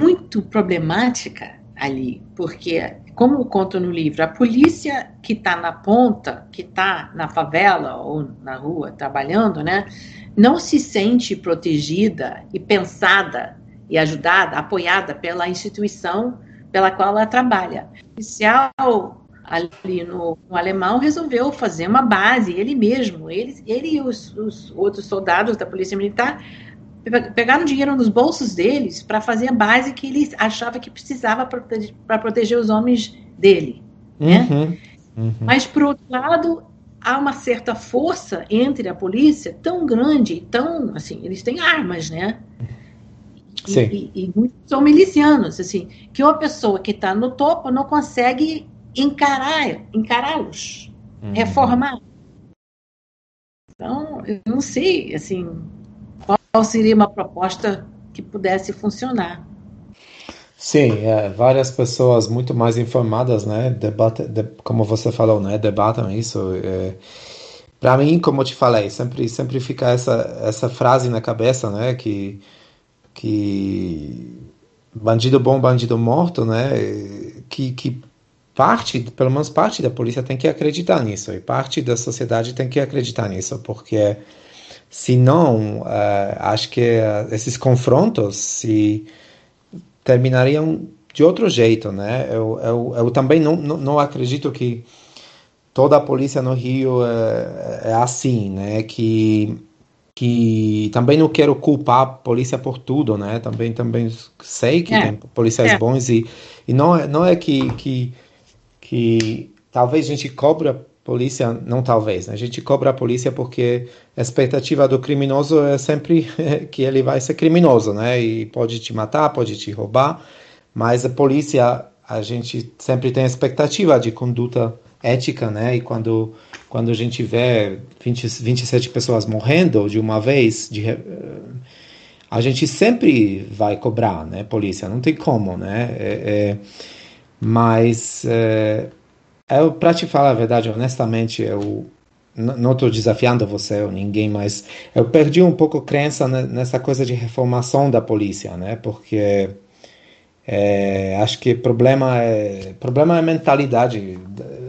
muito problemática ali, porque, como eu conto no livro, a polícia que está na ponta, que está na favela ou na rua trabalhando, né, não se sente protegida e pensada e ajudada, apoiada pela instituição pela qual ela trabalha. O oficial ali no, no, alemão resolveu fazer uma base, ele mesmo, ele, ele e os, os outros soldados da polícia militar pegaram dinheiro nos bolsos deles para fazer a base que ele achava que precisava para proteger, proteger os homens dele. Né? Uhum, uhum. Mas, por outro lado, há uma certa força entre a polícia tão grande, tão assim, eles têm armas, né? E, e, e muitos são milicianos, assim, que uma pessoa que está no topo não consegue encarar, encará-los, uhum. reformar. Então, eu não sei, assim, qual seria uma proposta que pudesse funcionar. Sim, é, várias pessoas muito mais informadas, né, debate, de, como você falou, né, debatam isso. É, Para mim, como eu te falei, sempre sempre fica essa essa frase na cabeça, né, que que bandido bom, bandido morto, né, que que parte, pelo menos parte da polícia tem que acreditar nisso e parte da sociedade tem que acreditar nisso, porque se não, uh, acho que uh, esses confrontos se terminariam de outro jeito, né? Eu, eu, eu também não, não, não, acredito que toda a polícia no Rio é, é, assim, né? Que que também não quero culpar a polícia por tudo, né? Também também sei que é. tem policiais é. bons e, e não é, não é que, que que talvez a gente cobra polícia, não talvez, né? a gente cobra a polícia porque a expectativa do criminoso é sempre que ele vai ser criminoso, né? E pode te matar, pode te roubar, mas a polícia, a gente sempre tem expectativa de conduta ética, né? E quando, quando a gente vê 20, 27 pessoas morrendo de uma vez, de, a gente sempre vai cobrar, né? Polícia, não tem como, né? É, é, Mas é, eu, para te falar a verdade, honestamente, eu não estou desafiando você ou ninguém, mas eu perdi um pouco crença nessa coisa de reformação da polícia, né? Porque é, acho que problema é problema é mentalidade,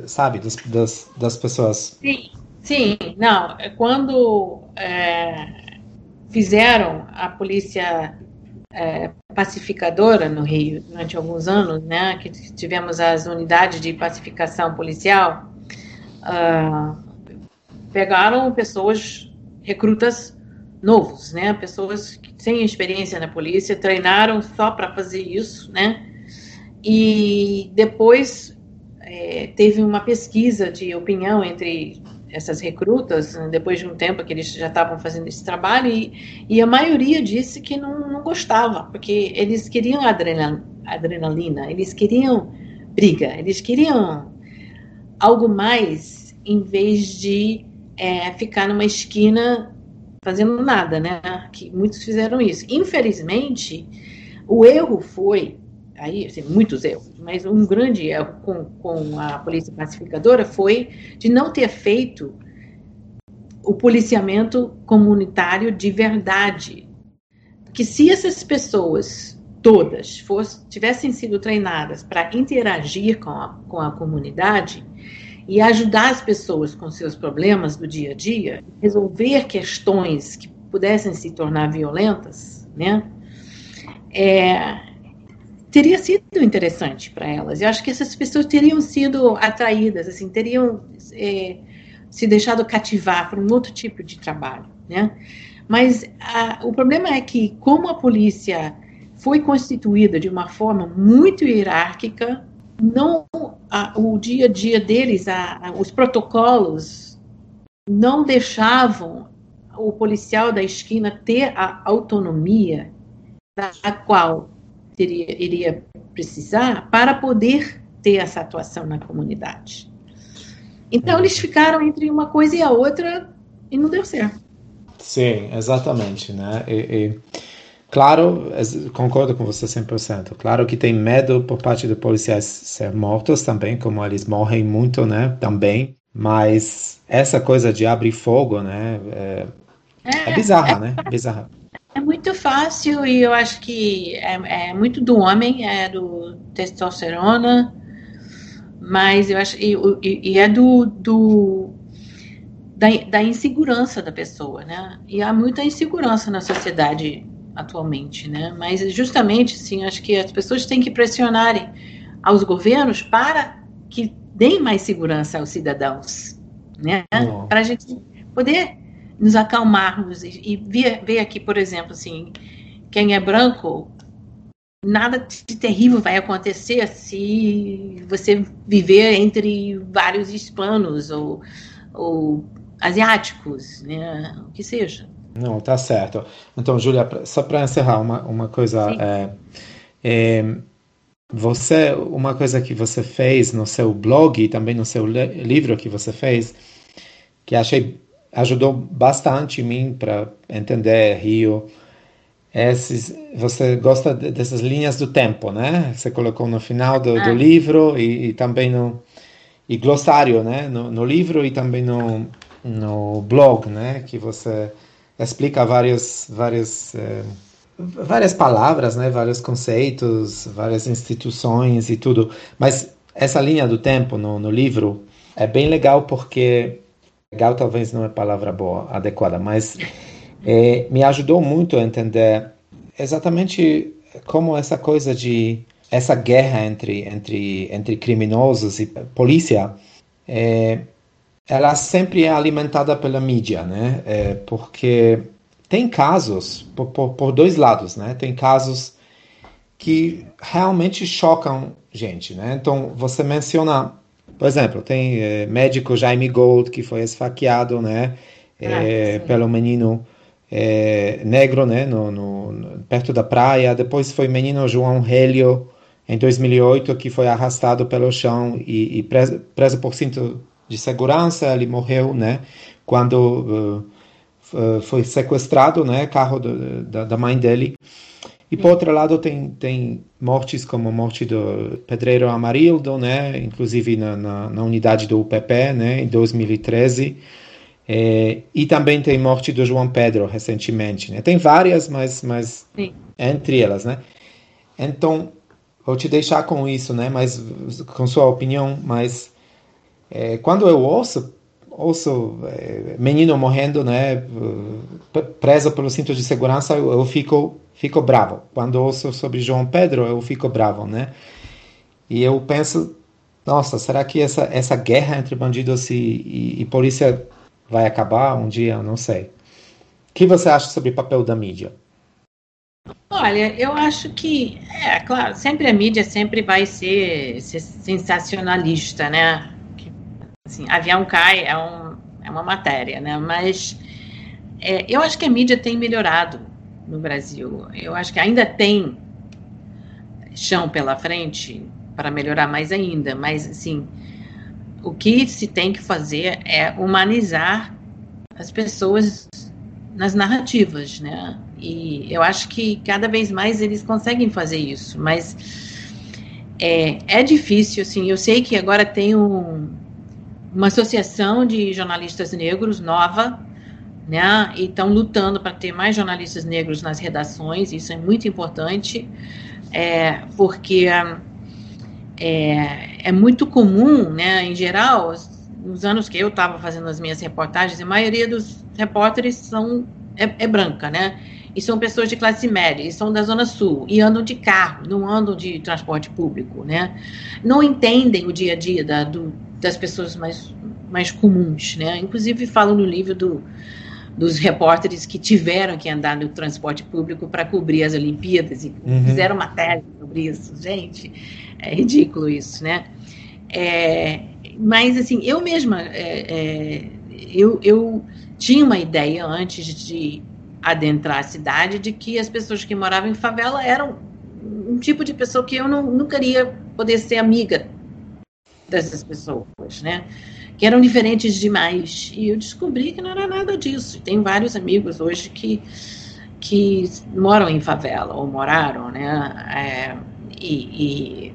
sabe, das, das, das pessoas. Sim, sim, não. É quando é, fizeram a polícia é, pacificadora no Rio durante alguns anos, né, que tivemos as unidades de pacificação policial, uh, pegaram pessoas recrutas novos, né? Pessoas sem experiência na polícia, treinaram só para fazer isso, né? E depois é, teve uma pesquisa de opinião entre essas recrutas, né, depois de um tempo que eles já estavam fazendo esse trabalho, e, e a maioria disse que não, não gostava, porque eles queriam adrenalina, adrenalina, eles queriam briga, eles queriam algo mais em vez de é, ficar numa esquina fazendo nada, né? Que muitos fizeram isso. Infelizmente, o erro foi aí assim, muitos erros, mas um grande erro com, com a polícia pacificadora foi de não ter feito o policiamento comunitário de verdade. Que se essas pessoas todas fosse, tivessem sido treinadas para interagir com a, com a comunidade, e ajudar as pessoas com seus problemas do dia a dia, resolver questões que pudessem se tornar violentas, né? É, teria sido interessante para elas. Eu acho que essas pessoas teriam sido atraídas, assim, teriam é, se deixado cativar para um outro tipo de trabalho, né? Mas a, o problema é que, como a polícia foi constituída de uma forma muito hierárquica, não a, o dia a dia deles, a, os protocolos não deixavam o policial da esquina ter a autonomia da qual teria, iria precisar para poder ter essa atuação na comunidade. Então eles ficaram entre uma coisa e a outra e não deu certo. Sim, exatamente, né? E, e Claro, concordo com você 100%. Claro que tem medo por parte dos policiais ser mortos também, como eles morrem muito, né? Também. Mas essa coisa de abrir fogo, né? É, é, é bizarra, é, né? Bizarra. É muito fácil e eu acho que é, é muito do homem, é do testosterona, mas eu acho e, e é do, do da, da insegurança da pessoa, né? E há muita insegurança na sociedade atualmente, né? Mas justamente, sim, acho que as pessoas têm que pressionarem aos governos para que deem mais segurança aos cidadãos, né? Para a gente poder nos acalmarmos e, e ver, ver aqui, por exemplo, assim, quem é branco, nada de terrível vai acontecer se você viver entre vários hispanos ou, ou asiáticos, né? O que seja. Não, tá certo. Então, Júlia, só para encerrar uma, uma coisa. É, é, você, uma coisa que você fez no seu blog e também no seu livro que você fez, que achei ajudou bastante mim para entender Rio. Esses, você gosta dessas linhas do tempo, né? Você colocou no final do, ah. do livro e, e, também no e glossário, né? No, no livro e também no, no blog, né? Que você explica vários, vários, é, várias palavras, né, vários conceitos, várias instituições e tudo. Mas essa linha do tempo no, no livro é bem legal porque legal talvez não é palavra boa, adequada, mas é, me ajudou muito a entender exatamente como essa coisa de essa guerra entre entre entre criminosos e polícia é, ela sempre é alimentada pela mídia, né? É, porque tem casos, por, por, por, dois lados, né? Tem casos que realmente chocam gente, né? Então, você menciona, por exemplo, tem é, médico Jaime Gold, que foi esfaqueado, né? É, ah, pelo menino é, negro, né? No, no, perto da praia. Depois foi menino João Helio, em 2008, que foi arrastado pelo chão e, e preso, preso por cinto de segurança, ele morreu, né, quando uh, foi sequestrado, né, carro do, da, da, mãe dele. E por outro lado tem, tem mortes como a morte do Pedreiro Amarildo, né, inclusive na, na, na unidade do UPP, né, em 2013, é, e também tem morte do João Pedro recentemente, né, tem várias, mas, mas entre elas, né. Então, vou te deixar com isso, né, mas com sua opinião, mas é, quando eu ouço ouço é, menino morrendo, né, preso pelo cinto de segurança, eu, eu fico fico bravo. Quando ouço sobre João Pedro, eu fico bravo, né? E eu penso, nossa, será que essa, essa guerra entre bandidos e, e, e polícia vai acabar um dia? Eu não sei. O que você acha sobre o papel da mídia? Olha, eu acho que, é claro, sempre a mídia sempre vai ser, ser sensacionalista, né? Assim, avião cai é, um, é uma matéria, né? Mas é, eu acho que a mídia tem melhorado no Brasil. Eu acho que ainda tem chão pela frente para melhorar mais ainda, mas assim, o que se tem que fazer é humanizar as pessoas nas narrativas, né? E eu acho que cada vez mais eles conseguem fazer isso, mas é, é difícil, assim. Eu sei que agora tem um, uma associação de jornalistas negros nova né? E estão lutando para ter mais jornalistas negros nas redações, isso é muito importante, é, porque é, é muito comum, né, em geral, nos anos que eu estava fazendo as minhas reportagens, a maioria dos repórteres são, é, é, branca, né? E são pessoas de classe média, e são da Zona Sul, e andam de carro, não andam de transporte público, né? Não entendem o dia a dia da, do, das pessoas mais, mais comuns, né? Inclusive, falo no livro do dos repórteres que tiveram que andar no transporte público para cobrir as Olimpíadas e uhum. fizeram matéria sobre isso. Gente, é ridículo isso, né? É, mas, assim, eu mesma, é, é, eu, eu tinha uma ideia antes de adentrar a cidade de que as pessoas que moravam em favela eram um tipo de pessoa que eu não, nunca iria poder ser amiga dessas pessoas, né? que eram diferentes demais. E eu descobri que não era nada disso. Tem vários amigos hoje que, que moram em favela, ou moraram, né? É, e, e,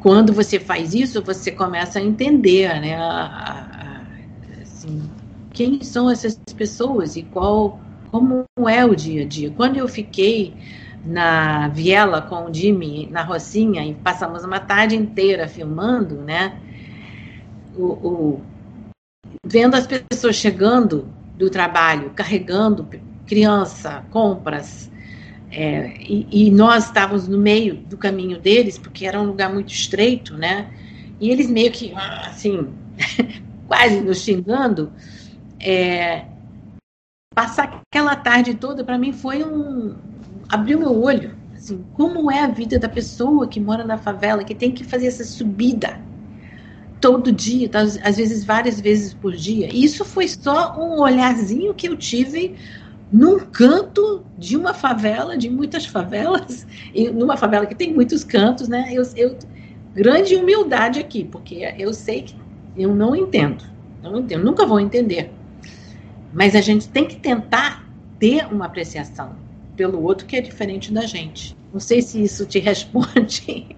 quando você faz isso, você começa a entender, né? A, a, assim, quem são essas pessoas e qual, como é o dia a dia. Quando eu fiquei na Viela com o Jimmy, na Rocinha, e passamos uma tarde inteira filmando, né? o, o, vendo as pessoas chegando do trabalho, carregando criança, compras, é, e, e, nós estávamos no meio do caminho deles, porque era um lugar muito estreito, né? E eles meio que, assim, quase nos xingando. É, passar aquela tarde toda, para mim, foi um. abriu meu olho. Assim, como é a vida da pessoa que mora na favela, que tem que fazer essa subida todo dia, tá? às vezes várias vezes por dia. E isso foi só um olharzinho que eu tive num canto de uma favela, de muitas favelas, e numa favela que tem muitos cantos, né? Eu, eu, grande humildade aqui, porque eu sei que eu não entendo, não entendo, nunca vou entender. Mas a gente tem que tentar ter uma apreciação pelo outro que é diferente da gente. Não sei se isso te responde.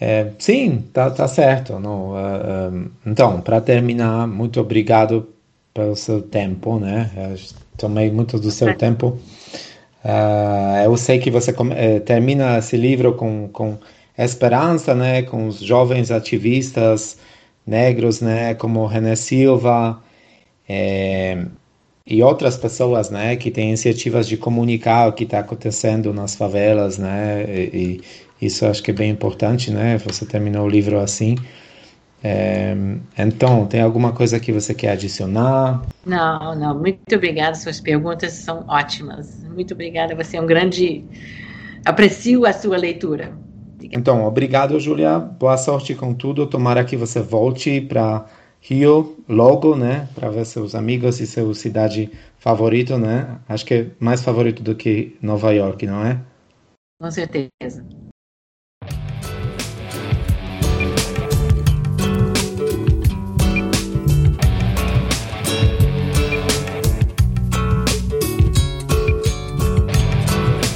É, sim, tá, tá certo. Não, uh, um, então, para terminar, muito obrigado pelo seu tempo, né? Eu tomei muito do seu tempo. Uh, eu sei que você uh, termina esse livro com, com esperança, né? Com os jovens ativistas negros, né? Como René Silva é, e outras pessoas, né? Que têm iniciativas de comunicar o que está acontecendo nas favelas, né? E, isso acho que é bem importante, né? Você terminou o livro assim. É, então, tem alguma coisa que você quer adicionar? Não, não. Muito obrigada. Suas perguntas são ótimas. Muito obrigada. Você é um grande. Aprecio a sua leitura. Então, obrigado, Julia. Boa sorte com tudo. Tomara que você volte para Rio logo, né? Para ver seus amigos e sua cidade favorita, né? Acho que é mais favorito do que Nova York, não é? Com certeza.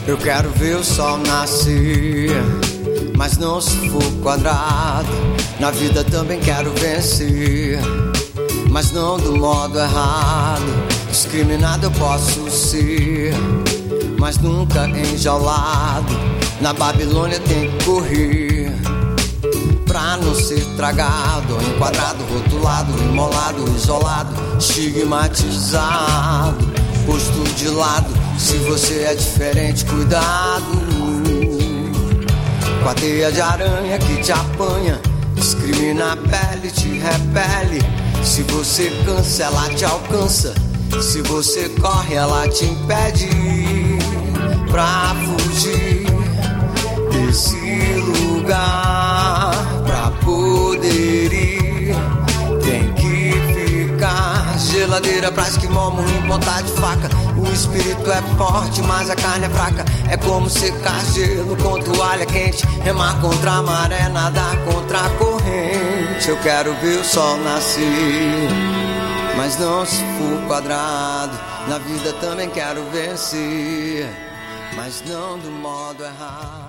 Eu quero ver o sol nascer, mas não se for quadrado. Na vida também quero vencer, mas não do modo errado. Discriminado eu posso ser, mas nunca enjaulado. Na Babilônia tem que correr pra não ser tragado, enquadrado, rotulado, imolado, isolado, estigmatizado, posto de lado. Se você é diferente, cuidado. Com a teia de aranha que te apanha, discrimina a pele, te repele. Se você cansa, ela te alcança. Se você corre, ela te impede pra fugir desse lugar. Geladeira pra esquimó, em ponta de faca. O espírito é forte, mas a carne é fraca. É como secar gelo com toalha quente. Remar contra a maré, nadar contra a corrente. Eu quero ver o sol nascer mas não se for quadrado. Na vida também quero vencer, mas não do modo errado.